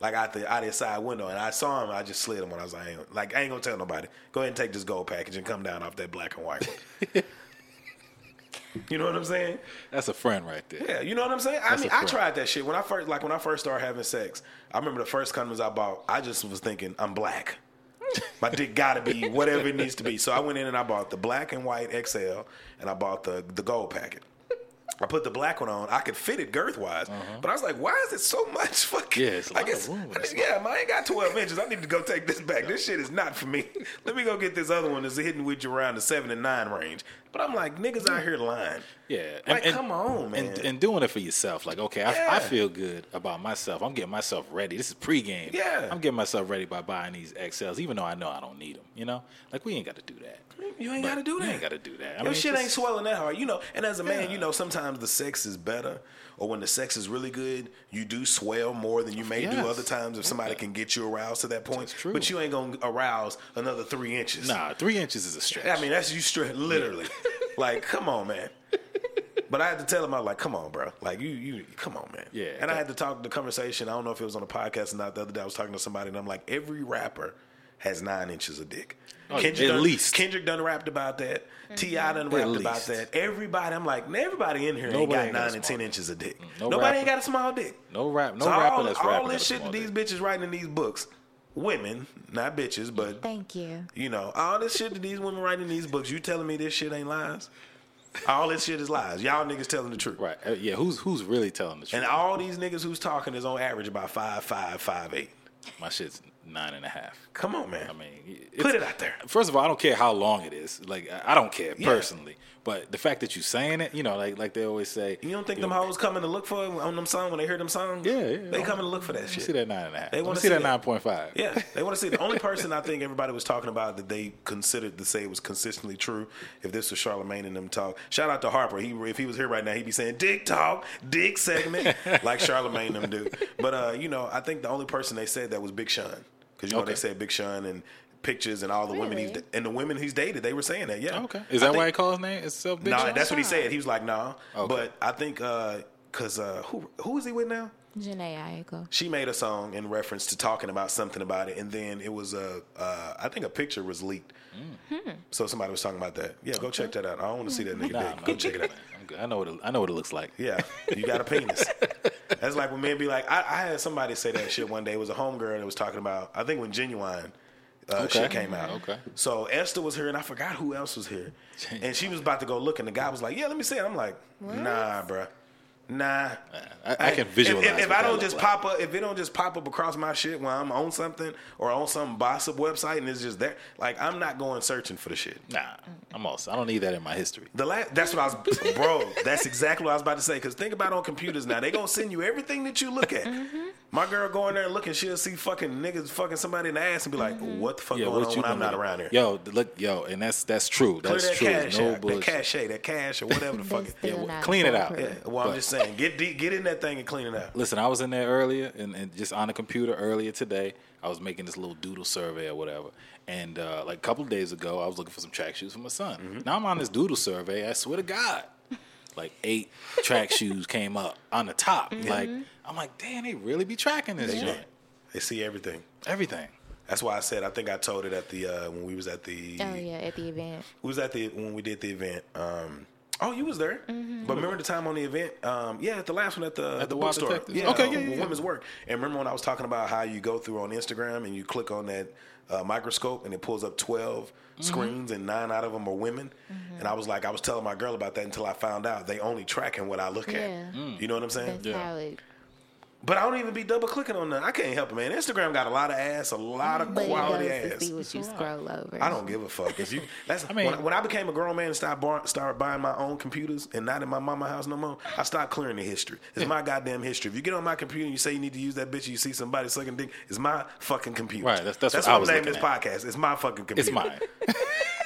Like out the out the side window, and I saw him. I just slid him when I was like, I ain't, like I ain't gonna tell nobody. Go ahead and take this gold package and come down off that black and white. you know what I'm saying? That's a friend right there. Yeah, you know what I'm saying. I That's mean, I tried that shit when I first, like when I first started having sex. I remember the first condoms I bought. I just was thinking, I'm black. My dick gotta be whatever it needs to be. So I went in and I bought the black and white XL, and I bought the the gold packet. I put the black one on. I could fit it girth wise, but I was like, why is it so much fucking? Uh-huh. Yeah, it's a like lot of room I this just- yeah, I ain't got 12 inches. I need to go take this back. This shit is not for me. Let me go get this other one that's hitting with you around the seven and nine range. But I'm like, niggas out here lying. Yeah, Like, come on, man. And, and doing it for yourself, like, okay, I, I feel good about myself. I'm getting myself ready. This is pregame. Yeah. I'm getting myself ready by buying these XLs, even though I know I don't need them. You know, like we ain't got to do that. You ain't got to do that. you ain't gotta do that. I Your mean, shit just- ain't swelling that hard, you know. And as a man, Yeah. you know, sometimes the sex is better, or when the sex is really good, you do swell more than you may do other times if somebody can get you aroused to that point. That's true. But you ain't gonna arouse another three inches. Nah, three inches is a stretch. I mean that's you straight, literally. like, come on, man. But I had to tell him, I was like, come on, bro. Like, you, you, come on, man. Yeah. And I had to talk the conversation. I don't know if it was on the podcast or not. The other day, I was talking to somebody, and I'm like, every rapper has nine inches of dick. Oh, at done, least. Kendrick done rapped about that. T.I. done rapped about that. Everybody, I'm like, everybody in here ain't Nobody got ain't got a nine and ten inches of dick. No Nobody rapper- ain't got a small dick. No rap, no so rapper all, that's all this shit that these dick. bitches writing in these books, women, not bitches, but Thank you. you know, all this shit that these women writing in these books, you telling me this shit ain't lies? All this shit is lies. Y'all niggas telling the truth. Right. Uh, Yeah. Who's who's really telling the truth? And all these niggas who's talking is on average about five, five, five, eight. My shit's nine and a half. Come on, man. I mean, Put it out there. First of all, I don't care how long it is. Like, I don't care Yeah. personally. But the fact that you're saying it, you know, like like they always say. You don't think you them know, hoes coming to look for it on them songs when they hear them songs? Yeah, yeah. They coming to look for that shit. See that nine and a half. They wanna see see that that. nine point five. Yeah, they want to see. The only person I think everybody was talking about that they considered to say was consistently true. If this was Charlemagne and them talk, shout out to Harper. He if he was here right now, he'd be saying "dick talk, dick segment" like Charlemagne them do. But uh, you know, I think the only person they said that was Big Sean because you know Okay. they said Big Sean and pictures and all the women he's and the women he's dated. They were saying that. Yeah. Okay. Is I that why he called his name? It's self Big No, Sean? that's what he said. He was like, "Nah." Okay. But I think because uh, who who is he with now? Jhené Aiko. she made a song in reference to talking about something about it, and then it was a, uh, I think a picture was leaked. So somebody was talking about that. Yeah, go check that out. I don't want to see that nigga Nah, dick. Go check it out. I'm good. I know what it, I know what it looks like. Yeah, you got a penis. That's like when men be like, I, I had somebody say that shit one day. It was a homegirl that was talking about, I think when Genuine uh, Okay. shit came out. Okay. So Esther was here, and I forgot who else was here. And she was about to go look, and the guy was like, Yeah, let me see it. I'm like, Nah, bruh. Nah, I, I can if- visualize. If, if what I don't just like. pop up, if it don't just pop up across my shit when I'm on something or on some gossip website and it's just there, like I'm not going searching for the shit. Nah, I'm also. I don't need that in my history. The last, that's what I was, bro. That's exactly what I was about to say. Because think about on computers now, they gonna send you everything that you look at. Mm-hmm. My girl go in there and look, and she'll see fucking niggas fucking somebody in the ass and be like, "What the fuck Yeah, going what on you when I'm not around here?" Yo, look, yo, and that's that's true. Clear That's that true. cache no out, that bullshit. cache, that cache, or whatever the fuck. It- still well, clean it out. Yeah, well, I'm just saying, get deep, get in that thing and clean it out. Listen, I was in there earlier and, and just on the computer earlier today. I was making this little doodle survey or whatever. And uh, like a couple of days ago, I was looking for some track shoes for my son. Mm-hmm. Now I'm on this doodle survey. I swear to God, like eight track shoes came up on the top. Like I'm like, damn, they really be tracking this They, joint. they see everything. Everything. That's why I said I think I told it at the uh, when we was at the Oh yeah, at the event. we was at the when we did the event. Um, oh, you was there. Mm-hmm. But remember the time on the event? Um, yeah, at the last one at the At the the bookstore. Detectives? Yeah, Okay, uh, yeah, yeah, yeah. women's work. And remember when I was talking about how you go through on Instagram and you click on that uh, microscope and it pulls up 12 Mm-hmm. screens and nine out of them are women. And I was like, I was telling my girl about that until I found out they only tracking what I look Yeah. at. Mm. You know what I'm saying? That's how it. But I don't even be double clicking on that. I can't help it, man. Instagram got a lot of ass, a lot of But quality it does ass. to see what you scroll over. I don't give a fuck. If you, that's I mean- when, when I became a grown man and started bar, started buying my own computers and not in my mama house no more. I started clearing the history. It's my goddamn history. If you get on my computer and you say you need to use that bitch, and you see somebody sucking dick. It's my fucking computer. Right, that's- that's what why I I'm was naming this looking podcast. It's my fucking computer. It's mine.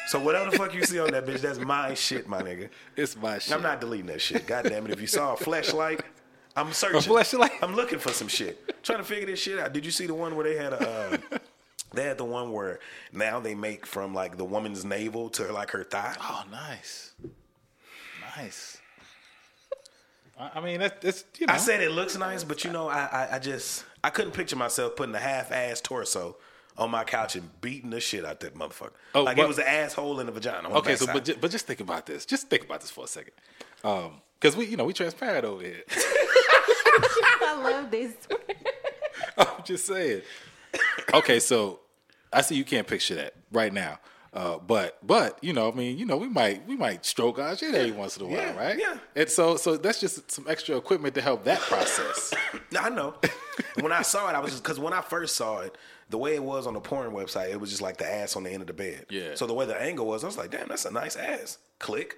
So whatever the fuck you see on that bitch, that's my shit, my nigga. It's my shit. I'm not deleting that shit. God damn it. If you saw a flashlight, I'm searching. fleshlight? I'm looking for some shit. Trying to figure this shit out. Did you see the one where they had a uh, they had the one where now they make from like the woman's navel to like her thigh? Oh, nice. Nice. I I mean, that's, that's you know. I said it looks nice, but you know, I, I I just I couldn't picture myself putting a half ass torso on my couch and beating the shit out that motherfucker. Oh, like but- it was an asshole in the vagina. Okay, so but just, but just think about this. Just think about this for a second, because we you know we transparent over here. I love this. I'm just saying. Okay, so I see you can't picture that right now. Uh, but but you know, I mean, you know, we might we might stroke our shit every once in a while, Yeah, right? yeah. And so so that's just some extra equipment to help that process. I know. when I saw it, I was just because when I first saw it, the way it was on the porn website, it was just like the ass on the end of the bed. Yeah. So the way the angle was, I was like, damn, that's a nice ass. Click.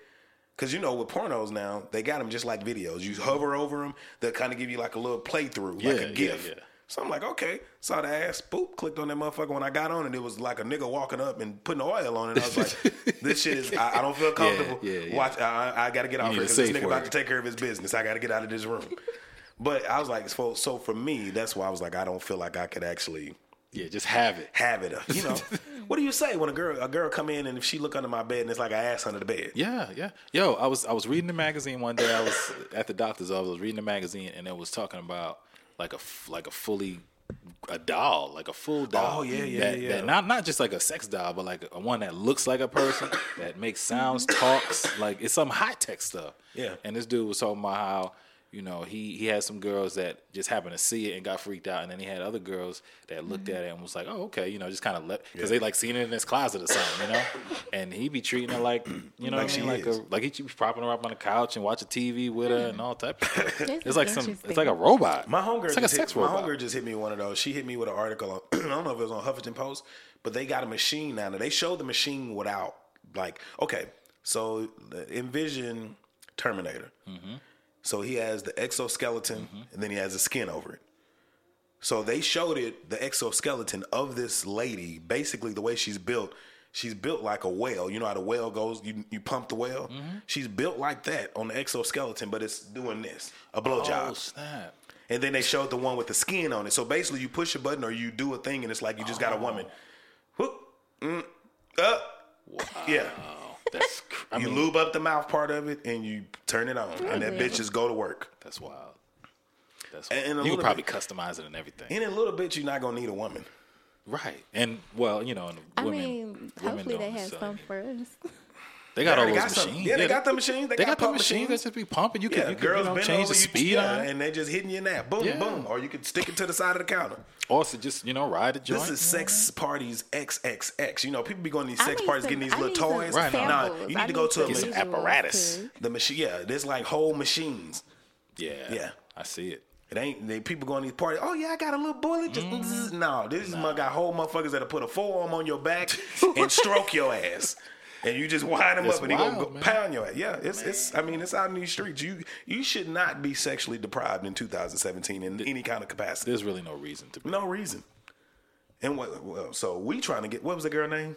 Because you know, with pornos now, they got them just like videos. You hover over them, they'll kind of give you like a little playthrough, like a yeah, GIF. yeah. So I'm like, okay, saw the ass, boop, clicked on that motherfucker. When I got on it, it was like a nigga walking up and putting oil on it. I was like, this shit is, I, I don't feel comfortable. yeah, yeah. Watch, I, I got to get off need here this nigga about to take care of his business. I got to get out of this room. But I was like, so, so for me, that's why I was like, I don't feel like I could actually Yeah, just have it. Have it. You know, what do you say when a girl a girl come in and if she look under my bed and it's like an ass under the bed? Yeah, yeah. Yo, I was I was reading the magazine one day. I was at the doctor's office. I was reading the magazine, and it was talking about like a like a fully a doll, like a full oh, doll. Oh, yeah, yeah, that, yeah. That not not just like a sex doll, but like a one that looks like a person that makes sounds, talks. Like it's some high tech stuff. Yeah. And this dude was talking about how you know he he had some girls that just happened to see it and got freaked out, and then he had other girls that looked at it and was like, oh okay, you know, just kind of let because they like seen it in his closet or something, you know. And he be treating her like you know Like I mean, like a like he be propping her up on the couch and watching TV with her and all type of stuff. It's like some it's like a robot. My homegirl it's like a just sex hit, my homegirl just hit me one of those. She hit me with an article on I don't know if it was on Huffington Post, but they got a machine now. Now they showed the machine without like okay, so the- envision Terminator. Mm-hmm. So he has the exoskeleton and then he has the skin over it. So they showed it the exoskeleton of this lady, basically the way she's built. She's built like a whale. You know how the whale goes? You you pump the whale. Mm-hmm. She's built like that on the exoskeleton, but it's doing this a blowjob. Oh snap! And then they showed the one with the skin on it. So basically, you push a button or you do a thing, and it's like you just got a woman. Whoop, mm, up, yeah. That's cr- I you lube up the mouth part of it, and you turn it on, and that bitch just go to work. that's wild. That's And- wild. and a you little could probably bit- customize it and everything, In a little bit, you're not gonna need a woman. right? And well, you know, and I women, mean, women hopefully they don't have sell some it. for us. They got They all already those got some. machines. Yeah, they got the machines. They They got got the pump machines that just be pumping. You could, Yeah, you could girls you know, bend change over, the you, speed yeah, on it. and they just hitting you in that. Boom, Yeah. boom. Or you could stick it to the side of the counter. Also, just you know, ride the joint. This is sex parties XXX. You know, people be going to these I sex parties some- getting these I little toys. Right, no. Nah, samples. you I need to go to a some apparatus. apparatus. The machine, yeah, there's like whole machines. yeah, Yeah. I see it. It ain't they people going to these parties. Oh yeah, I got a little bullet. Just Mm-hmm. no, this is my got whole motherfuckers that'll put a forearm on your back and stroke your ass, and you just wind him It's up and he gonna go pound your ass. Yeah, it's it's. I mean, it's out in these streets. You you should not be sexually deprived in 2017 in any kind of capacity. There's really no reason to be. No reason. And what? Well, so we trying to get what was the girl name?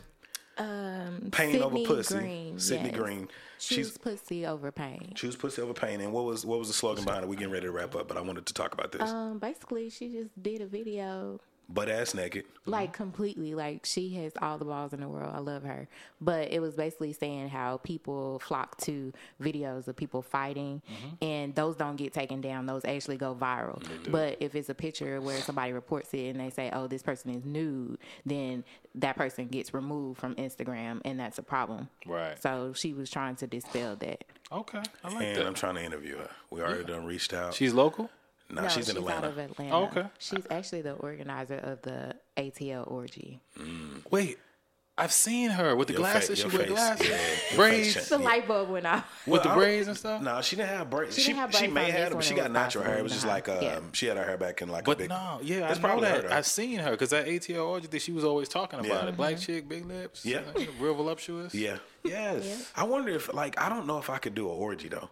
Um, Pain over pussy. Green. Sydney yes. Green. Choose She's pussy over pain. choose pussy over pain. And what was what was the slogan behind it? We getting ready to wrap up, but I wanted to talk about this. Um, basically, she just did a video Butt ass naked. like completely like she has all the balls in the world i love her but it was basically saying how people flock to videos of people fighting mm-hmm. and those don't get taken down those actually go viral but if it's a picture where somebody reports it and they say oh this person is nude then that person gets removed from instagram and that's a problem Right. so she was trying to dispel that Okay, I like And that. I'm trying to interview her. We already done reached out. She's local. Nah, no, she's in Atlanta. out of atlanta Oh, okay. she's actually the organizer of the atl orgy Wait, I've seen her with the Your glasses. your she wear glasses, yeah, braids face the Yeah. light bulb went off with the I braids and stuff. No, she didn't have braids. She She, didn't have she may have, but she got natural hair. It was just in like um. Yeah. she had her hair back in like a But big. no, yeah, That's I know probably her, that. though. I've seen her because that ATL orgy that she was always talking about Yeah. it. Black chick, big lips, Yeah. uh, real voluptuous. Yeah. Yes. I wonder if like I don't know if I could do an orgy though.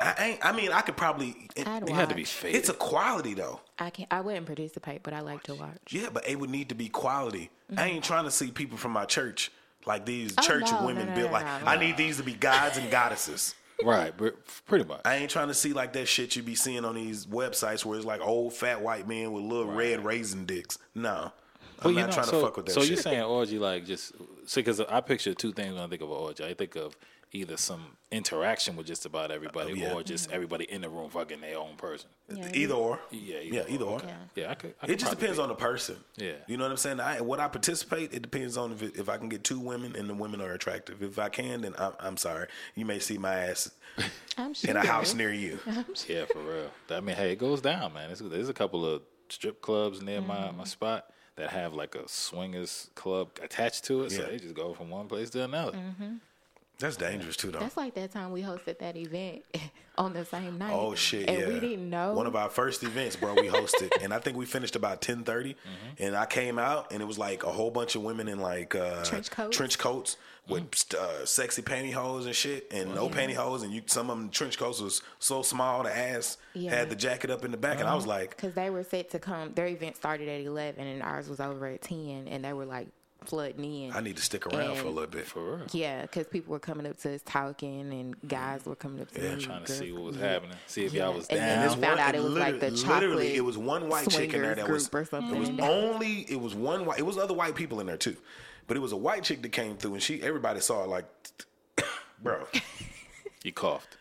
I ain't. I mean, I could probably. It, I'd It had to be watch. fake. it's a quality though. I can I wouldn't participate, but I like to watch. Yeah, but it would need to be quality. I ain't trying to see people from my church like these Oh, church no, women no, no, built no, like. no, I need these to be gods and goddesses. right, but pretty much. I ain't trying to see like that shit you be seeing on these websites where it's like old fat white men with little red raisin dicks. No, I'm Well, not you know, trying so, to fuck with that so shit. you're saying orgy like just see because I picture two things when I think of an orgy. I think of either some interaction with just about everybody, Oh, yeah. or just everybody in the room fucking their own person. Yeah, either or. Yeah, Yeah, either or. Yeah. Yeah, I could. I could It just depends do on the person. Yeah. You know what I'm saying? I, what I participate, it depends on if, it, if I can get two women and the women are attractive. If I can, then I'm, I'm sorry. You may see my ass I'm sure. in a house near you. Yeah, for real. I mean, hey, it goes down, man. There's, there's a couple of strip clubs near my, Mm-hmm. my spot that have like a swingers club attached to it, so they just go from one place to another. Mm-hmm. That's dangerous too, though. That's like that time we hosted that event on the same night. Oh shit! And yeah, we didn't know. One of our first events, bro. We hosted, and I think we finished about ten Mm-hmm. And I came out, and it was like a whole bunch of women in like uh, Trench coats? trench coats with Mm-hmm. uh, sexy pantyhose and shit, and no pantyhose. And you, some of them trench coats was so small, the ass Yeah. had the jacket up in the back, and I Uh-huh. was like, Because they were set to come, their event started at 11 and ours was over at 10. And they were like flooding in. I need to stick around for a little bit. For real. Yeah, because people were coming up to us talking, and guys mm. were coming up to Yeah, me. Trying to girls- see what was yeah. happening. See if Yeah, y'all was and then down. I This found out it was like the literally- literally, chocolate it was one white chick in there that was. or something. It was only. It was one white. It was other white people in there too, but it was a white chick that came through, and she everybody saw it like, bro. You coughed.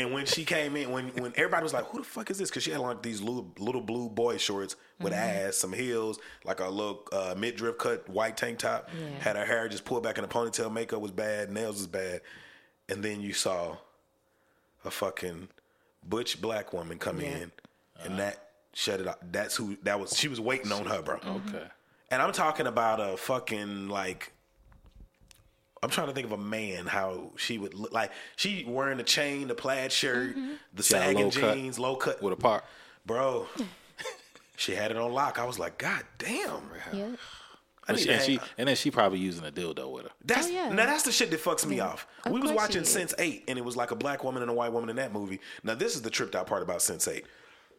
And when she came in, when when everybody was like, "Who the fuck is this?" Because she had like these little little blue boy shorts with Mm-hmm. ass, some heels, like a little uh, midriff cut white tank top. Yeah. Had her hair just pulled back in a ponytail. Makeup was bad. Nails was bad. And then you saw a fucking butch black woman come Yeah. in, and that shut it up. That's who that was. She was waiting on her, bro. Okay. And I'm talking about a fucking like. I'm trying to think of a man how she would look like. She wearing the chain, the plaid shirt, the She sagging low cut jeans, low cut. With a part. Bro, she had it on lock. I was like, God damn. Yeah. I need she, and, hang- she, and then she probably using a dildo with her. that's Oh, yeah. now that's the shit that fucks me off. Of we was watching. Sense8, and it was like a black woman and a white woman in that movie. Now this is the tripped out part about Sense8.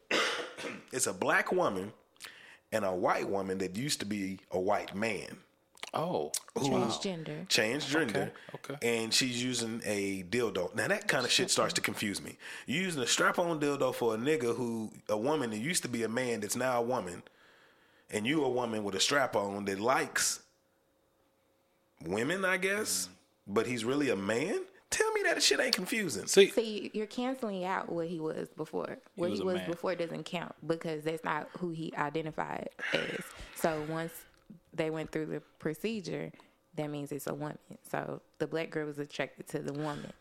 it's a black woman and a white woman that used to be a white man. Oh. Transgender. transgender. Okay, okay. And she's using a dildo. Now that kind of shit starts to confuse me. You're using a strap-on dildo for a nigga who, a woman that used to be a man that's now a woman, and you a woman with a strap-on that likes women, I guess, mm-hmm. but he's really a man. Tell me that shit ain't confusing. See, See, you're canceling out what he was before. What was he was before doesn't count because that's not who he identified as. So once they went through the procedure, that means it's a woman. So the black girl was attracted to the woman.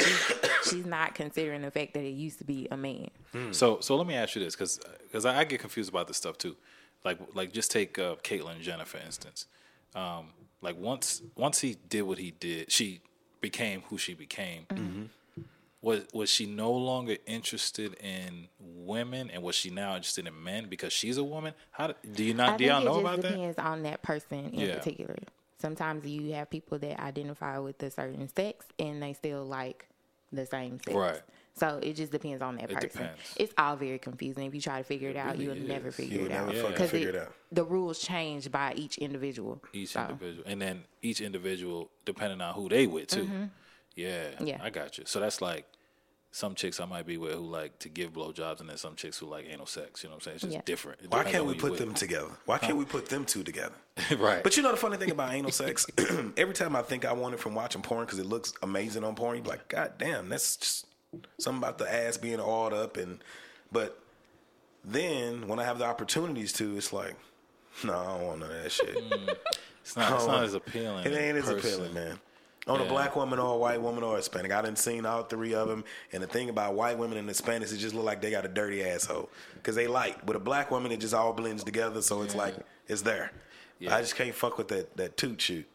She's, she's not considering the fact that it used to be a man. So so let me ask you this, because I, I get confused about this stuff too. Like like just take uh, Caitlyn Jenner for instance. Um, like once once he did what he did, she became who she became. Was was she no longer interested in women, and was she now interested in men because she's a woman? How do, do you I not do think y'all it know just about that? depends on that person in Yeah. particular. Sometimes you have people that identify with a certain sex and they still like the same sex. Right. So it just depends on that It person. depends. It's all very confusing. If you try to figure it out, really you'll never figure You'll it never out. fucking Because figure it out. the rules change by each individual. Each So, individual, and then each individual depending on who they with too. Mm-hmm. Yeah. Yeah. I got you. So that's like some chicks I might be with who like to give blowjobs, and then some chicks who like anal sex. You know what I'm saying? It's just Yeah. different. It Why can't we put with. them together? Why can't we put them two together? right? But you know the funny thing about anal sex? Every time I think I want it from watching porn because it looks amazing on porn, you be like, God damn, that's just something about the ass being awed up. And but then when I have the opportunities to, it's like, no, I don't want none of that shit. Hmm. it's not. It's not as appealing. It ain't as person. appealing, man. On a black woman or a white woman or a Hispanic, I didn't seen all three of them. And the thing about white women and Hispanics, it just look like they got a dirty asshole because they light. With a black woman, it just all blends together, so it's like it's there. Yeah. I just can't fuck with that that toot shoot.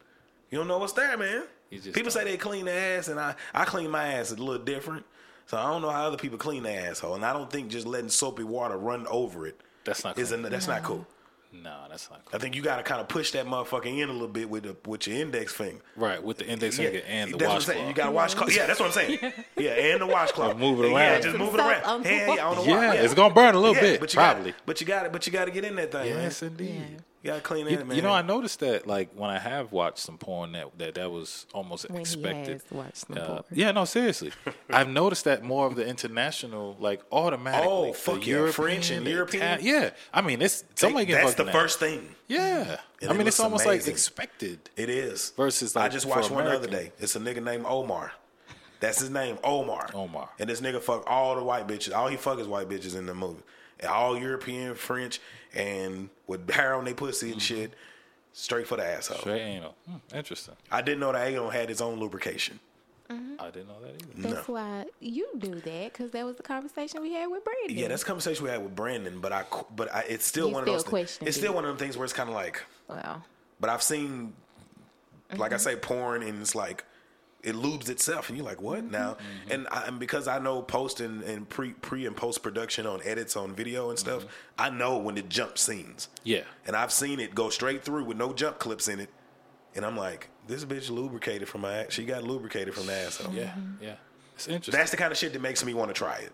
You don't know what's there, man. Just People say don't. they clean their ass, and I I clean my ass a little different. So I don't know how other people clean their asshole, and I don't think just letting soapy water run over it That's not is cool. an- that's not cool. No, that's not I think you got to kind of push that motherfucker in a little bit with the with your index finger. Right, with the index finger and the that's what washcloth. You got to washcloth. Yeah, that's what I'm saying. Yeah, and the washcloth. Move it Yeah, around. just move it around. on the Yeah, yeah, on the Yeah, wall. it's gonna burn a little Yeah, bit, but you probably. Got, but you got it. But you got to get in that thing, yes, man. indeed. You got to clean You, man. you know, I noticed that like when I have watched some porn that that, that was almost When he expected. has watched some Uh, porn. yeah, no, seriously. I've noticed that more of the international, like automatically. Oh, the fuck yeah, French and European? Italian- yeah, I mean, it's somebody Take- getting that's the fucked in that. first thing. Yeah, And I it mean, it's looks almost like expected. It is. Versus, I like, just watched one the other day. It's a nigga named Omar. That's his name, Omar. Omar. And this nigga fuck all the white bitches. All he fuck is white bitches in the movie. And all European, French, and with hair on their pussy and shit. Straight for the asshole. Straight anal. Hmm, interesting. I didn't know that anal had its own lubrication. I didn't know that either. That's why you do that because that was the conversation we had with Brandon. Yeah, that's a conversation we had with Brandon, but I, but I, it's still You one still of those. question It's it. still one of them things where it's kind of like, well. but I've seen, like I Mm-hmm. say, porn, and it's like it lubes itself, and you're like, what Mm-hmm. now? And, I, and because I know post and, and pre pre and post production on edits on video and stuff, I know when it jump scenes. Yeah. and I've seen it go straight through with no jump clips in it, and I'm like, this bitch lubricated from my. She got lubricated from the asshole. Yeah, Mm-hmm. yeah. It's interesting. That's the kind of shit that makes me want to try it.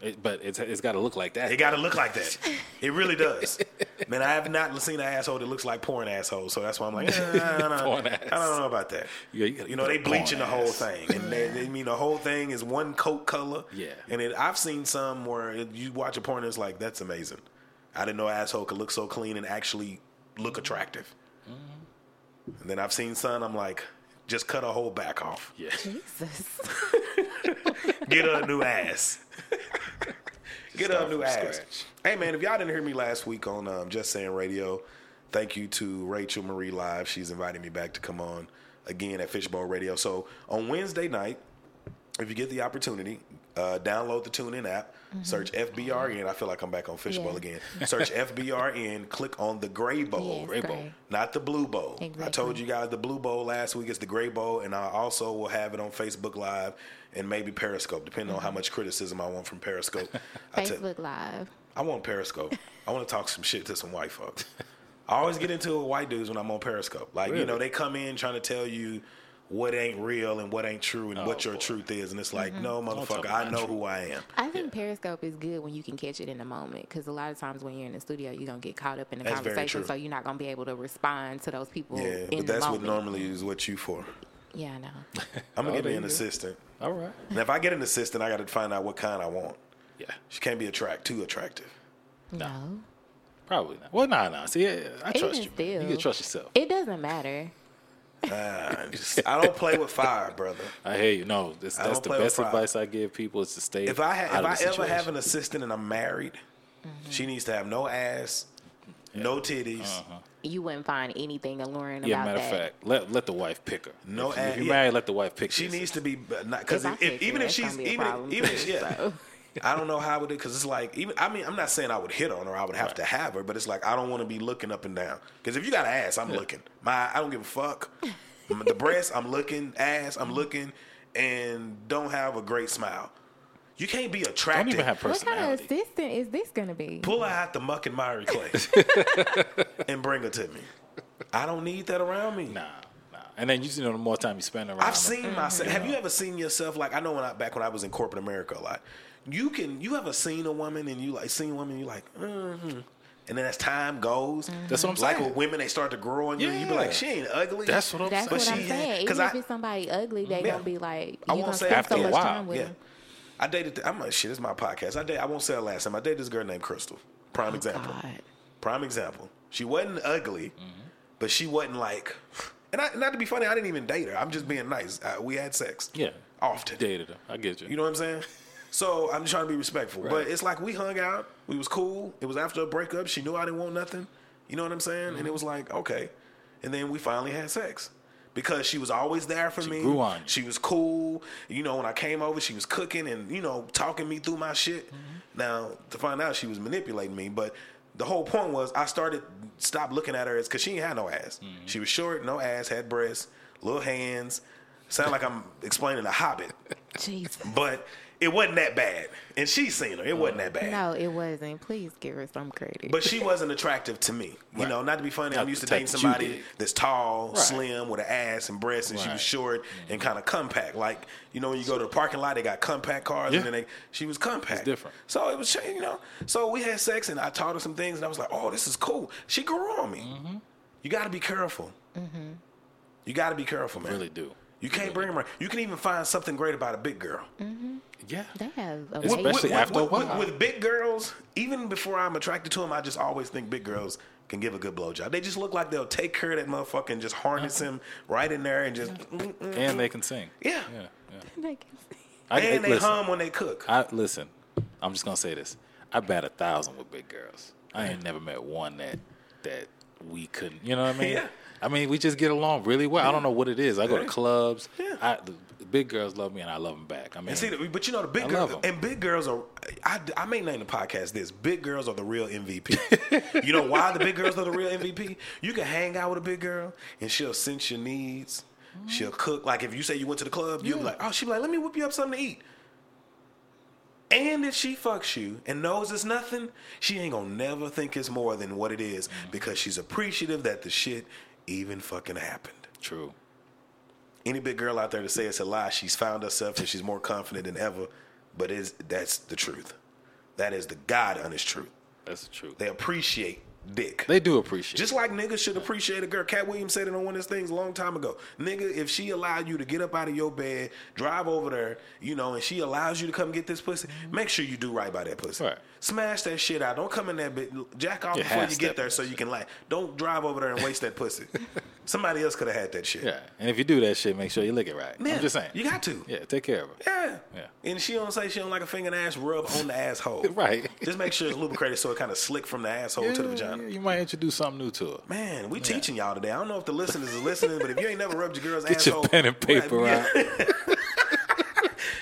It, but it's it's got to look like that. It got to look like that. It really does. Man, I have not seen an asshole that looks like porn asshole, so that's why I'm like, eh, I, don't know. Porn I don't know about that. Yeah, you You know, they a porn bleaching the whole ass. thing, and they, they mean the whole thing is one coat color. Yeah. and it, I've seen some where you watch a porn, and it's like that's amazing. I didn't know an asshole could look so clean and actually look attractive. Mm-hmm. And then I've seen some, I'm like, just cut a whole back off. Yeah. Jesus. Get a new ass. Get a new ass. scratch. Hey man, if y'all didn't hear me last week on um, Just Saying Radio, thank you to Rachel Marie Live. She's inviting me back to come on again at Fishbowl Radio. So on Wednesday night, if you get the opportunity, uh, download the TuneIn app. Search FBRN. I feel like I'm back on Fishbowl Mm-hmm. Yeah. again. Search FBRN. Click on the Gray Bowl. Yes, Gray Bowl. gray. Not the Blue Bowl. I told you guys the Blue Bowl last week is the Gray Bowl, and I also will have it on Facebook Live and maybe Periscope, depending on how much criticism I want from Periscope. I tell- Facebook Live. I want Periscope. I want to talk some shit to some white folks. I always get into it with white dudes when I'm on Periscope. Like, you know, they come in trying to tell you what ain't real and what ain't true and Oh, what your boy. truth is. And it's like, mm-hmm. no, tell me motherfucker, I know truth. who I am. I think Periscope is good when you can catch it in the moment because a lot of times when you're in the studio, you're gonna get caught up in the That's conversation, so you're not gonna be able to respond to those people Yeah, in but the that's what normally is what you for. Yeah, I know. I'm going to Oh, get me an you assistant. All right. And if I get an assistant, I got to find out what kind I want. Yeah. She can't be attract too attractive. No, Probably not. Well, nah, nah. See, I, I trust you. man. still. You can trust yourself. it doesn't matter. Ah, just- I don't play with fire, brother. I hear you. No, this, I that's the best advice I give people is to stay. If I out ha- if of the I ever situation. have an assistant and I'm married, Mm-hmm. she needs to have no ass, no titties, Uh-huh. You wouldn't find anything alluring yeah, about Yeah, matter that. of fact, let let the wife pick her. No if, you- ass- if you're yeah. married, let the wife pick. She this. needs to be because If if, even her, if that's she's gonna be a even problem even too, yeah, so. I don't know how it because it's like even I mean I'm not saying I would hit on her I would have to have her but it's like I don't want to be looking up and down because if you got an ass I'm looking my I don't give a fuck the breast I'm looking ass I'm mm-hmm. looking and don't have a great smile you can't be attractive. Don't attractive even have What kind of personality. assistant is this gonna be? pull her out the muck and miry clay and bring her to me I don't need that around me Nah, nah. And then you see, you know, the more time you spend around, I've seen myself. Mm-hmm. Have you ever seen yourself like I know when I back when I was in corporate America a lot. You can you ever seen a woman and you like seen a woman you like mm-hmm. and then as time goes, That's what I'm like saying. with women they start to grow on you. and You be like, she ain't ugly. That's what I'm That's But what I'm she- saying. 'cause Even I- if it's somebody ugly, they Yeah. gonna be like, I won't say spend after so a much while, time with yeah. them. I dated. I'm like shit. It's my podcast. I date. I won't say her last time. I dated this girl named Crystal. Prime example. Oh, God. Prime example. She wasn't ugly, Mm-hmm. but she wasn't like. And I, not to be funny, I didn't even date her. I'm just being nice. Uh, we had sex. Yeah, Often. dated her. I get you. You know what I'm saying? So I'm just trying to be respectful. Right. But it's like we hung out. We was cool. It was after a breakup. She knew I didn't want nothing. You know what I'm saying? Mm-hmm. And it was like, okay. And then we finally had sex. Because she was always there for She me. grew on. She was cool. You know, when I came over, she was cooking and, you know, talking me through my shit. Mm-hmm. Now, to find out she was manipulating me, but the whole point was I started stop looking at her as because she ain't had no ass. Mm-hmm. She was short, no ass, had breasts, little hands. Sound like I'm explaining a hobbit. Jesus. But it wasn't that bad. And she's seen her. It wasn't that bad. No, it wasn't. Please give her some credit. But she wasn't attractive to me. You Right. know, not to be funny, Not I'm used to dating type that somebody that's tall, Right. slim, with an ass and breasts, and she was Right. short and mm-hmm. kind of compact. Like, you know, when you go to the parking lot, they got compact cars, Yeah. and then they, she was compact. It's different. So it was, you know, so we had sex, and I taught her some things, and I was like, oh, this is cool. She grew on me. Mm-hmm. You got to be careful. Mm-hmm. You got to be careful, man. You Really do. You can't bring them around. You can even find something great about a big girl. Mm-hmm. Yeah. they have Especially amazing. after a with, with- while. with big girls, even before I'm attracted to them, I just always think big girls can give a good blowjob. They just look like they'll take care of that motherfucker and just harness him right in there and just mm, mm, And they can sing. yeah. Yeah. yeah. They can see. I, And they listen, hum when they cook. I listen. I'm just gonna say this. I bat a thousand with big girls. I ain't never met one that that we couldn't. You know what I mean? Yeah. I mean, we just get along really well. I don't know what it is. I go to clubs. Yeah. I, the big girls love me, and I love them back. I mean, And see, but you know the big I girls and big girls are. I, I may name the podcast this: Big girls are the real MVP. you know why the big girls are the real MVP? You can hang out with a big girl and she'll sense your needs. She'll cook. Like if you say you went to the club, you'll be like, oh, she'll be like, let me whip you up something to eat. And if she fucks you and knows it's nothing, she ain't gonna never think it's more than what it is mm-hmm. because she's appreciative that the shit even fucking happened. true. Any big girl out there to say it's a lie, she's found herself and she's more confident than ever but is that's the truth. That is the God honest truth. That's the truth. They appreciate dick. They do appreciate. Just like niggas should appreciate a girl. Katt Williams said it on one of his things a long time ago. Nigga, if she allowed you to get up out of your bed, drive over there, you know, and she allows you to come get this pussy, make sure you do right by that pussy. Right. Smash that shit out. Don't come in that bit. Jack off You before you get there so you can like. Don't drive over there and waste that pussy. Somebody else could have had that shit. Yeah, and if you do that shit, make sure you lick it right. Yeah, I'm just saying. You got to. Yeah, take care of it. Yeah. Yeah. And she don't say she don't like a finger and ass rub on the asshole. Right. Just make sure it's lubricated so it kind of slick from the asshole to the vagina. yeah, you might introduce something new to her. Man, we teaching y'all today. I don't know if the listeners are listening, but if you ain't never rubbed your girl's Get your pen and paper right, out.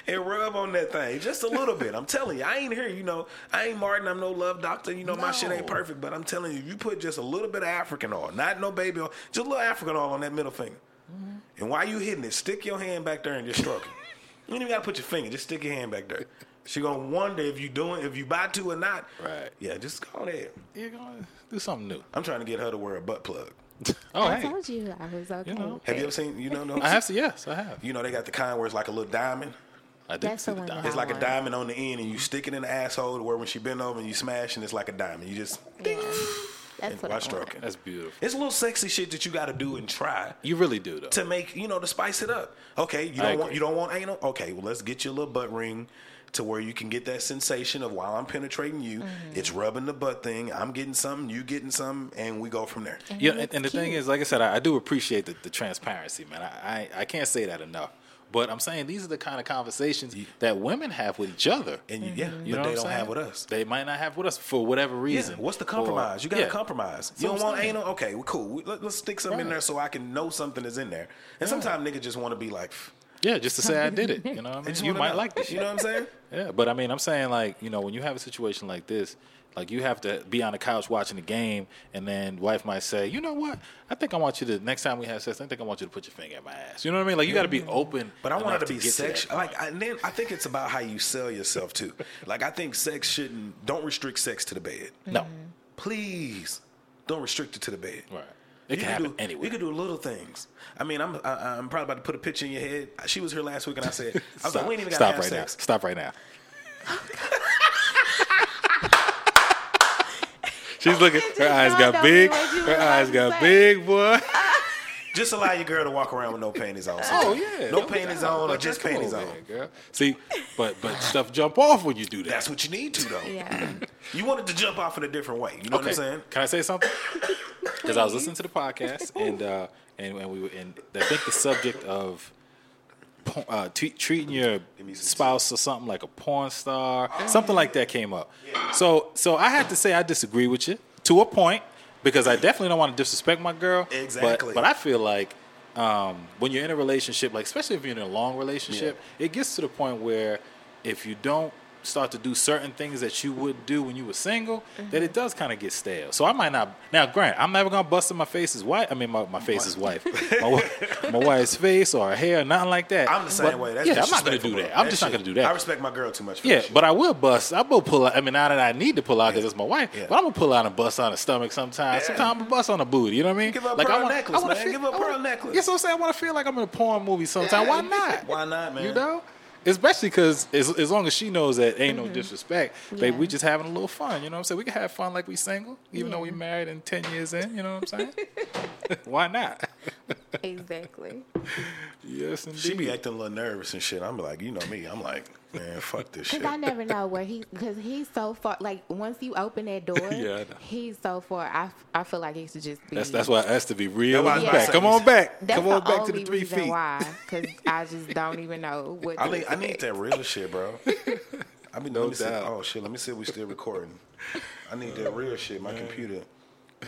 and rub on that thing just a little bit. I'm telling you, I ain't here. You know, I ain't Martin. I'm no love doctor. You know, my shit ain't perfect, but I'm telling you, you put just a little bit of African oil, not no baby oil, just a little African oil on that middle finger. Mm-hmm. And while you hitting it, stick your hand back there and just stroke it. You ain't even gotta put your finger. Just stick your hand back there. She gonna wonder if you doing, if you buy to or not. Right. Yeah, just go ahead. You're gonna do something new. I'm trying to get her to wear a butt plug. Oh, I hey. told you I was okay. know. Have you ever seen? You know, no, I have to. Yes, I have. You know, they got the kind where it's like a little diamond. I did That's see the the one It's like a diamond on the end, and you stick it in the asshole to where when she bend over and you smash, and it's like a diamond. You just Yeah. That's what I stroking. want. That's beautiful. It's a little sexy shit that you got to do and try You really do though. to make you know to spice it up. Okay, you don't want you don't want anal. Okay, well let's get you a little butt ring to where you can get that sensation of while I'm penetrating you, Mm-hmm. it's rubbing the butt thing. I'm getting something, you getting something, and we go from there. Yeah, and, and the thing is, like I said, I, I do appreciate the, the transparency, man. I, I I can't say that enough. But I'm saying these are the kind of conversations that women have with each other. And mm-hmm. you, yeah, You but they don't saying? have with us. They might not have with us for whatever reason. Yeah, what's the Or- compromise? you got to yeah. compromise. You don't want anal? Okay, well, cool. We- Let, us stick something in there so I can know something is in there. And sometimes niggas just want to be like, Yeah, just to say I did it. You know what I mean? You might know. like this. You know what I'm saying? Yeah, but I mean, I'm saying like, you know, when you have a situation like this, like you have to be on the couch watching the game, and then wife might say, you know what? I think I want you to next time we have sex, I think I want you to put your finger in my ass. You know what I mean? Like you got to be open. But I want it to be sexual. Like, I, and then I think it's about how you sell yourself too. Like, I think sex shouldn't. Don't restrict sex to the bed. no, Please, don't restrict it to the bed. right? It You can happen do, anywhere. You can do little things. I mean, I'm I, I'm probably about to put a picture in your head. She was here last week, and I said, I was Stop, like, we ain't even got stop have right sex. now. Stop right now. She's looking. Her eyes got big. mean Her eyes got say. big, boy. Just allow your girl to walk around with no panties on. Oh yeah, no doubt. panties on or Like, just come panties on. here, girl. See, but but stuff jump off when you do that. That's what you need to though. Yeah. You want it to jump off in a different way. You know what I'm saying? Can I say something? Because I was listening to the podcast and uh, and and we were and I think the subject of uh, t- treating your spouse or something like a porn star, something like that came up. So so I had to say I disagree with you to a point because I definitely don't want to disrespect my girl. Exactly. But, I feel like um, when you're in a relationship, like especially if you're in a long relationship, it gets to the point where if you don't start to do certain things that you would do when you were single, that mm-hmm. it does kind of get stale. So I might not. Now, grant, I'm never gonna bust in my face's wife. I mean, my, my face's wife, my, my wife's face or her hair, nothing like that. I'm the same But, way. That's yeah, I'm not gonna disrespectful, do bro. that. I'm That just not gonna do that. I respect my girl too much. For Yeah, but I will bust. I will pull out. I mean, now that I need to pull out because it's my wife, Yeah. but I'm gonna pull out and bust on the stomach sometimes. Yeah. Sometimes I'm gonna bust on the booty. You know what I mean? Give her a like, pearl I want, necklace, I wanna man. Feel, Give her a I wanna- pearl necklace. Yes, I'm saying I want to feel like I'm in a porn movie sometime. Why not? Why not, man? You know. Especially because as, as long as she knows that ain't Mm-hmm. no disrespect, Yeah. we just having a little fun. You know what I'm saying? We can have fun like we single, even though we married and 10 years in. You know what I'm saying? Why not? Exactly. yes, indeed. She be acting a little nervous and shit. I'm like, you know me. I'm like, man, fuck this shit. Because I never know where he, because he's so far. Like once you open that door, Yeah, he's so far. I, I feel like he should just be. That's that's why I asked to be real That's and why I was back. Come on back. That's Come on back only to the three reason feet. why. Because I just don't even know what. I to need, I need that real shit, bro. I mean, No let me see. doubt. Oh shit, let me see if we still recording. I need that real shit. My computer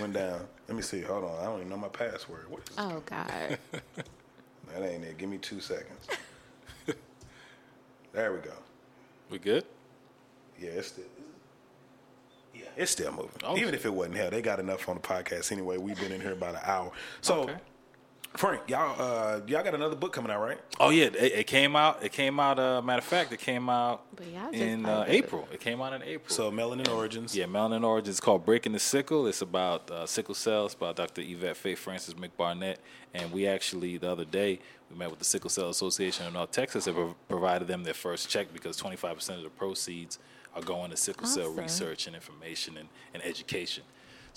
went down. Let me see. Hold on. I don't even know my password. What is Oh God. that? Ain't it? Give me two seconds. there we go. We good? Yeah, it's still. Yeah, it's still moving. Oh, Even shit. if it wasn't hell, they got enough on the podcast anyway. We've been in here about an hour. So, Okay. Frank, y'all, uh, y'all got another book coming out, right? Oh yeah, it, it came out. It came out. Uh, matter of fact, it came out But y'all just in uh. April. It came out in April. So Melanin Origins. Yeah, Melanin Origins. It's called Breaking the Sickle. It's about uh, sickle cells by Dr. Yvette Faith Francis McBarnett. And we actually, the other day, we met with the Sickle Cell Association of North Texas and pro- provided them their first check because 25% of the proceeds are going to sickle cell research and information and, and education.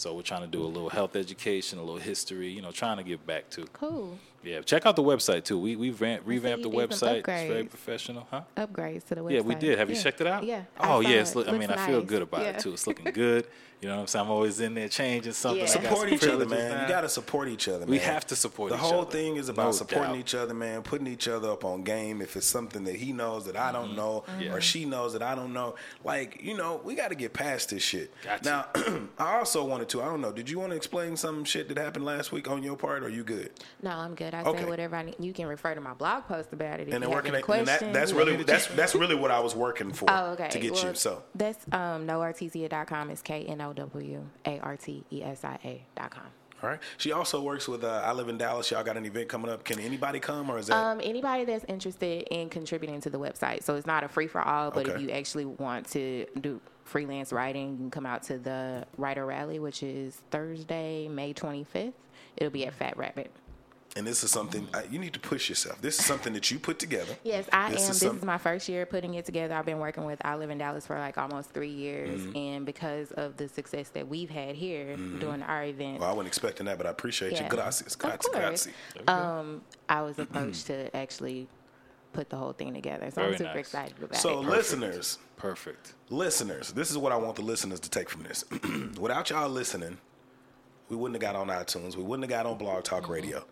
So we're trying to do a little health education, a little history, you know, trying to give back to. Cool. Yeah, check out the website too. We we ran, revamped the did some website. It's very professional, huh? Upgrades to the website. Yeah, we did. Have you checked it out? Yeah. Oh saw yeah, it. it's look, I mean, I feel good about Yeah. it too. It's looking good. You know what I'm saying? I'm always in there changing something. Yeah. Support each other, man. now. You got to support each other. We have to support each other. The whole other. thing is about No supporting doubt. each other, man. Putting each other up on game. If it's something that he knows that I don't know, Yeah. or she knows that I don't know, like you know, we got to get past this shit. Got now, I also wanted to. I don't know. Did you want to explain some shit that happened last week on your part? Or are you good? No, I'm good. I Okay. said whatever I need. You can refer to my blog post about it if And you then have working. any At, and that, that's really that's that's really what I was working for. Oh, okay. To get Well, you. So that's um, knowartesia.com. It's K N O W A R T E S I A dot com. all right. She also works with. Uh, I live in Dallas. Y'all got an event coming up? Can anybody come, or is that? Um, anybody that's interested in contributing to the website, so it's not a free for all, but if you actually want to do freelance writing, you can come out to the writer rally, which is Thursday, May 25th. It'll be at Fat Rabbit. And this is something uh, you need to push yourself. This is something that you put together. Yes, I This am. is this some- is my first year putting it together. I've been working with I Live in Dallas for like almost three years, Mm-hmm. and because of the success that we've had here during our event, Well, I wasn't expecting that, but I appreciate you. Gracias, Of gracias, course. gracias. um, I was approached to actually put the whole thing together. So Very I'm super nice. excited about So, it. So, listeners, Perfect. listeners, this is what I want the listeners to take from this. Without y'all listening, we wouldn't have got on iTunes. We wouldn't have got on Blog Talk Mm-hmm. Radio.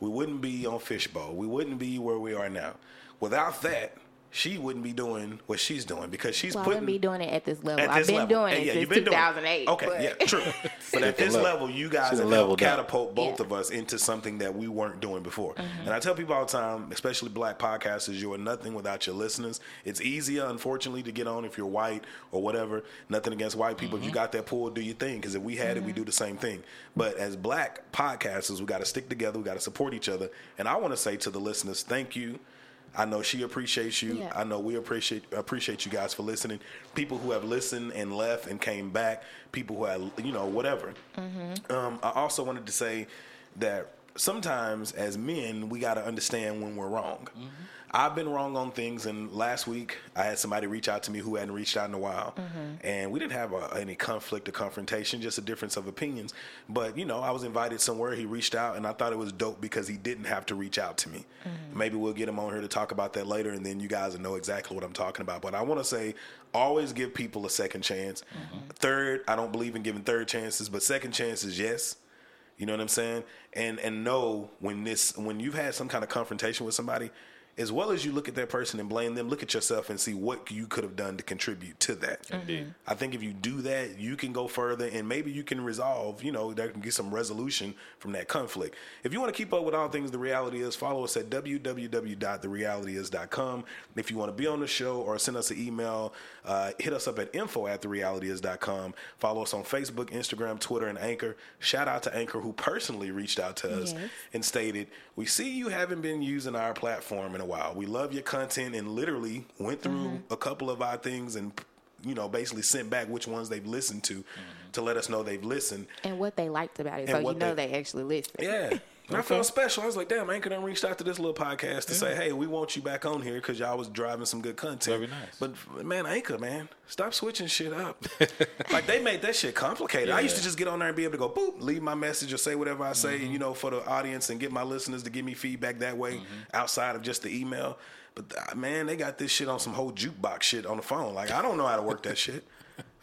We wouldn't be on Fishbowl. We wouldn't be where we are now. Without that, she wouldn't be doing what she's doing because she's Well, I putting. wouldn't be doing it at this level. at I've been level. doing And it yeah, since you've been doing it. 2008. Okay, but- yeah, true. But at this level. level, you guys She's have leveled helped up. catapult both Yeah. of us into something that we weren't doing before. Mm-hmm. And I tell people all the time, especially black podcasters, you are nothing without your listeners. It's easier, unfortunately, to get on if you're white or whatever. Nothing against white people. Mm-hmm. If you got that pull, do your thing. Because if we had it, we do the same thing. But as black podcasters, we got to stick together. We got to support each other. And I want to say to the listeners, thank you. I know she appreciates you. Yeah. I know we appreciate appreciate you guys for listening. People who have listened and left and came back. People who have you know whatever. Um, I also wanted to say that sometimes as men we got to understand when we're wrong. Mm-hmm. I've been wrong on things, and last week I had somebody reach out to me who hadn't reached out in a while, mm-hmm. and we didn't have a, any conflict or confrontation, just a difference of opinions. But you know, I was invited somewhere. He reached out, and I thought it was dope because he didn't have to reach out to me. Mm-hmm. Maybe we'll get him on here to talk about that later, and then you guys will know exactly what I'm talking about. But I want to say, always give people a second chance. Third, I don't believe in giving third chances, but second chances, yes. You know what I'm saying? And and know when this when you've had some kind of confrontation with somebody, as well as you look at that person and blame them, look at yourself and see what you could have done to contribute to that. Indeed. I think if you do that, you can go further and maybe you can resolve, you know, there can get some resolution from that conflict. If you want to keep up with all things The Reality Is, follow us at www.therealityis.com. If you want to be on the show or send us an email, uh, hit us up at info at therealityis.com. Follow us on Facebook, Instagram, Twitter, and Anchor. Shout out to Anchor who personally reached out to us Yes. and stated, We see you haven't been using our platform in a while. We love your content and literally went through Mm-hmm. a couple of our things and you know, basically sent back which ones they've listened to to let us know they've listened. and what they liked about it, And so you know they- they, actually listened. Yeah. And I felt special. I was like, damn, Anchor done reached out to this little podcast to say, hey, we want you back on here because y'all was driving some good content. Very nice. But man, Anchor, man, stop switching shit up. like they made that shit complicated. I used to just get on there and be able to go, boop, leave my message or say whatever I say, Mm-hmm. you know, for the audience and get my listeners to give me feedback that way Mm-hmm. outside of just the email. But uh, man, they got this shit on some whole jukebox shit on the phone. Like I don't know how to work that shit.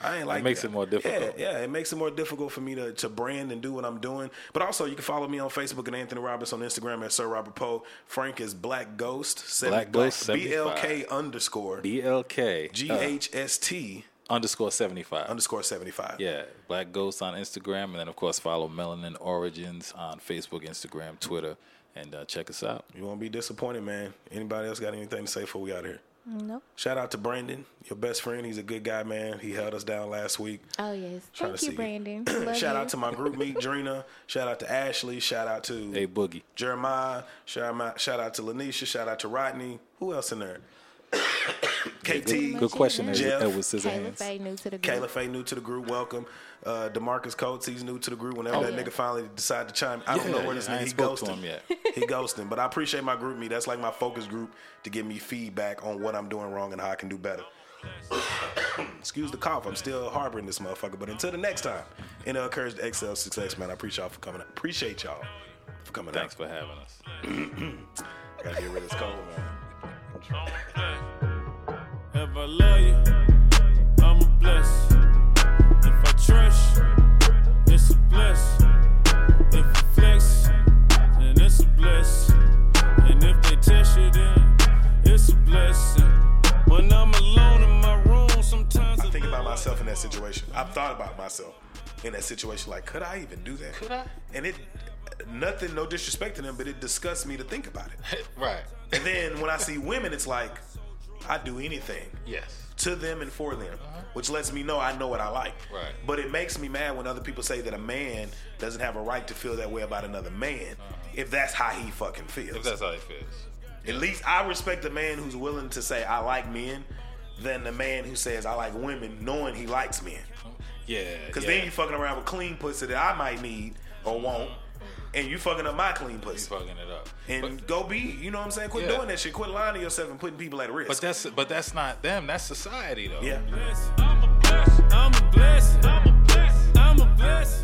I ain't like It makes that. it more difficult. Yeah, yeah, it makes it more difficult for me to, to brand and do what I'm doing. But also, you can follow me on Facebook and Anthony Roberts on Instagram at Sir Robert Poe. Frank is Black Ghost. Black Ghost B L 75. Underscore BLK G uh, H S T underscore 75. underscore seventy five. Yeah, Black Ghost on Instagram, and then of course follow Melanin Origins on Facebook, Instagram, Twitter, and uh, check us out. You won't be disappointed, man. Anybody else got anything to say before we out here? Nope. Shout out to Brandon, your best friend. He's a good guy, man. He held us down last week. Oh yes. Trying Thank to you, Brandon. Love Shout you. out to my GroupMe, Drina. Shout out to Ashley. Shout out to Hey, Boogie. Jeremiah. Shout out, shout out to Lanisha. Shout out to Rodney. Who else in there? KT. Good question, Ed- Jeff. Edward Kayla Faye new to the group. Kayla Faye new to the group. Welcome. Uh, Demarcus Coates, he's new to the group. Whenever Oh, that yeah. nigga finally decided to chime, I don't know where this yeah, nigga ain't he spoke to ghosting. him yet. he ghosting, but I appreciate my GroupMe. That's like my focus group to give me feedback on what I'm doing wrong and how I can do better. Excuse the cough. I'm still harboring this motherfucker. But until the next time, in the Courage to Excel Success, man, I appreciate y'all for coming. Out. Appreciate y'all for coming out. Thanks out. for having us. I gotta get rid of this cold, man. If I love you, I'm a bless. If I it's a bless. If you flex, then it's a bless. And if they test you, then it's a blessing. When I'm alone in my room, sometimes I think about myself in that situation. I've thought about myself in that situation. Like, could I even do that? Could I? And it, nothing, no disrespect to them, but it disgusts me to think about it. right. And then when I see women, it's like I do anything Yes. To them and for them, uh-huh. which lets me know I know what I like. Right. But it makes me mad when other people say that a man doesn't have a right to feel that way about another man uh-huh. if that's how he fucking feels. If that's how it feels. At least I respect a man who's willing to say I like men than the man who says I like women knowing he likes men. Yeah. Because yeah. then you fucking around with clean pussy that I might need or want, and you fucking up my clean pussy. You pussy. fucking it up. And But- go be, you know what I'm saying? Quit Yeah. doing that shit. Quit lying to yourself and putting people at risk. But that's but that's not them. That's society though. yeah. I'm a bless. I'm a bless. I'm a bless. I'm a bless.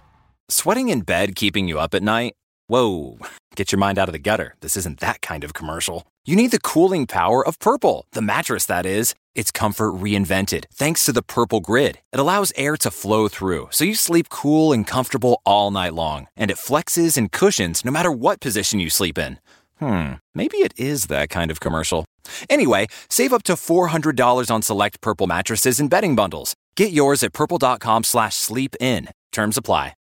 Sweating in bed keeping you up at night? Whoa, get your mind out of the gutter. This isn't that kind of commercial. You need the cooling power of Purple, the mattress that is. It's comfort reinvented thanks to the Purple Grid. It allows air to flow through, so you sleep cool and comfortable all night long. And it flexes and cushions no matter what position you sleep in. Hmm, maybe it is that kind of commercial. Anyway, save up to $400 on select Purple mattresses and bedding bundles. Get yours at purple.com slash sleep in. Terms apply.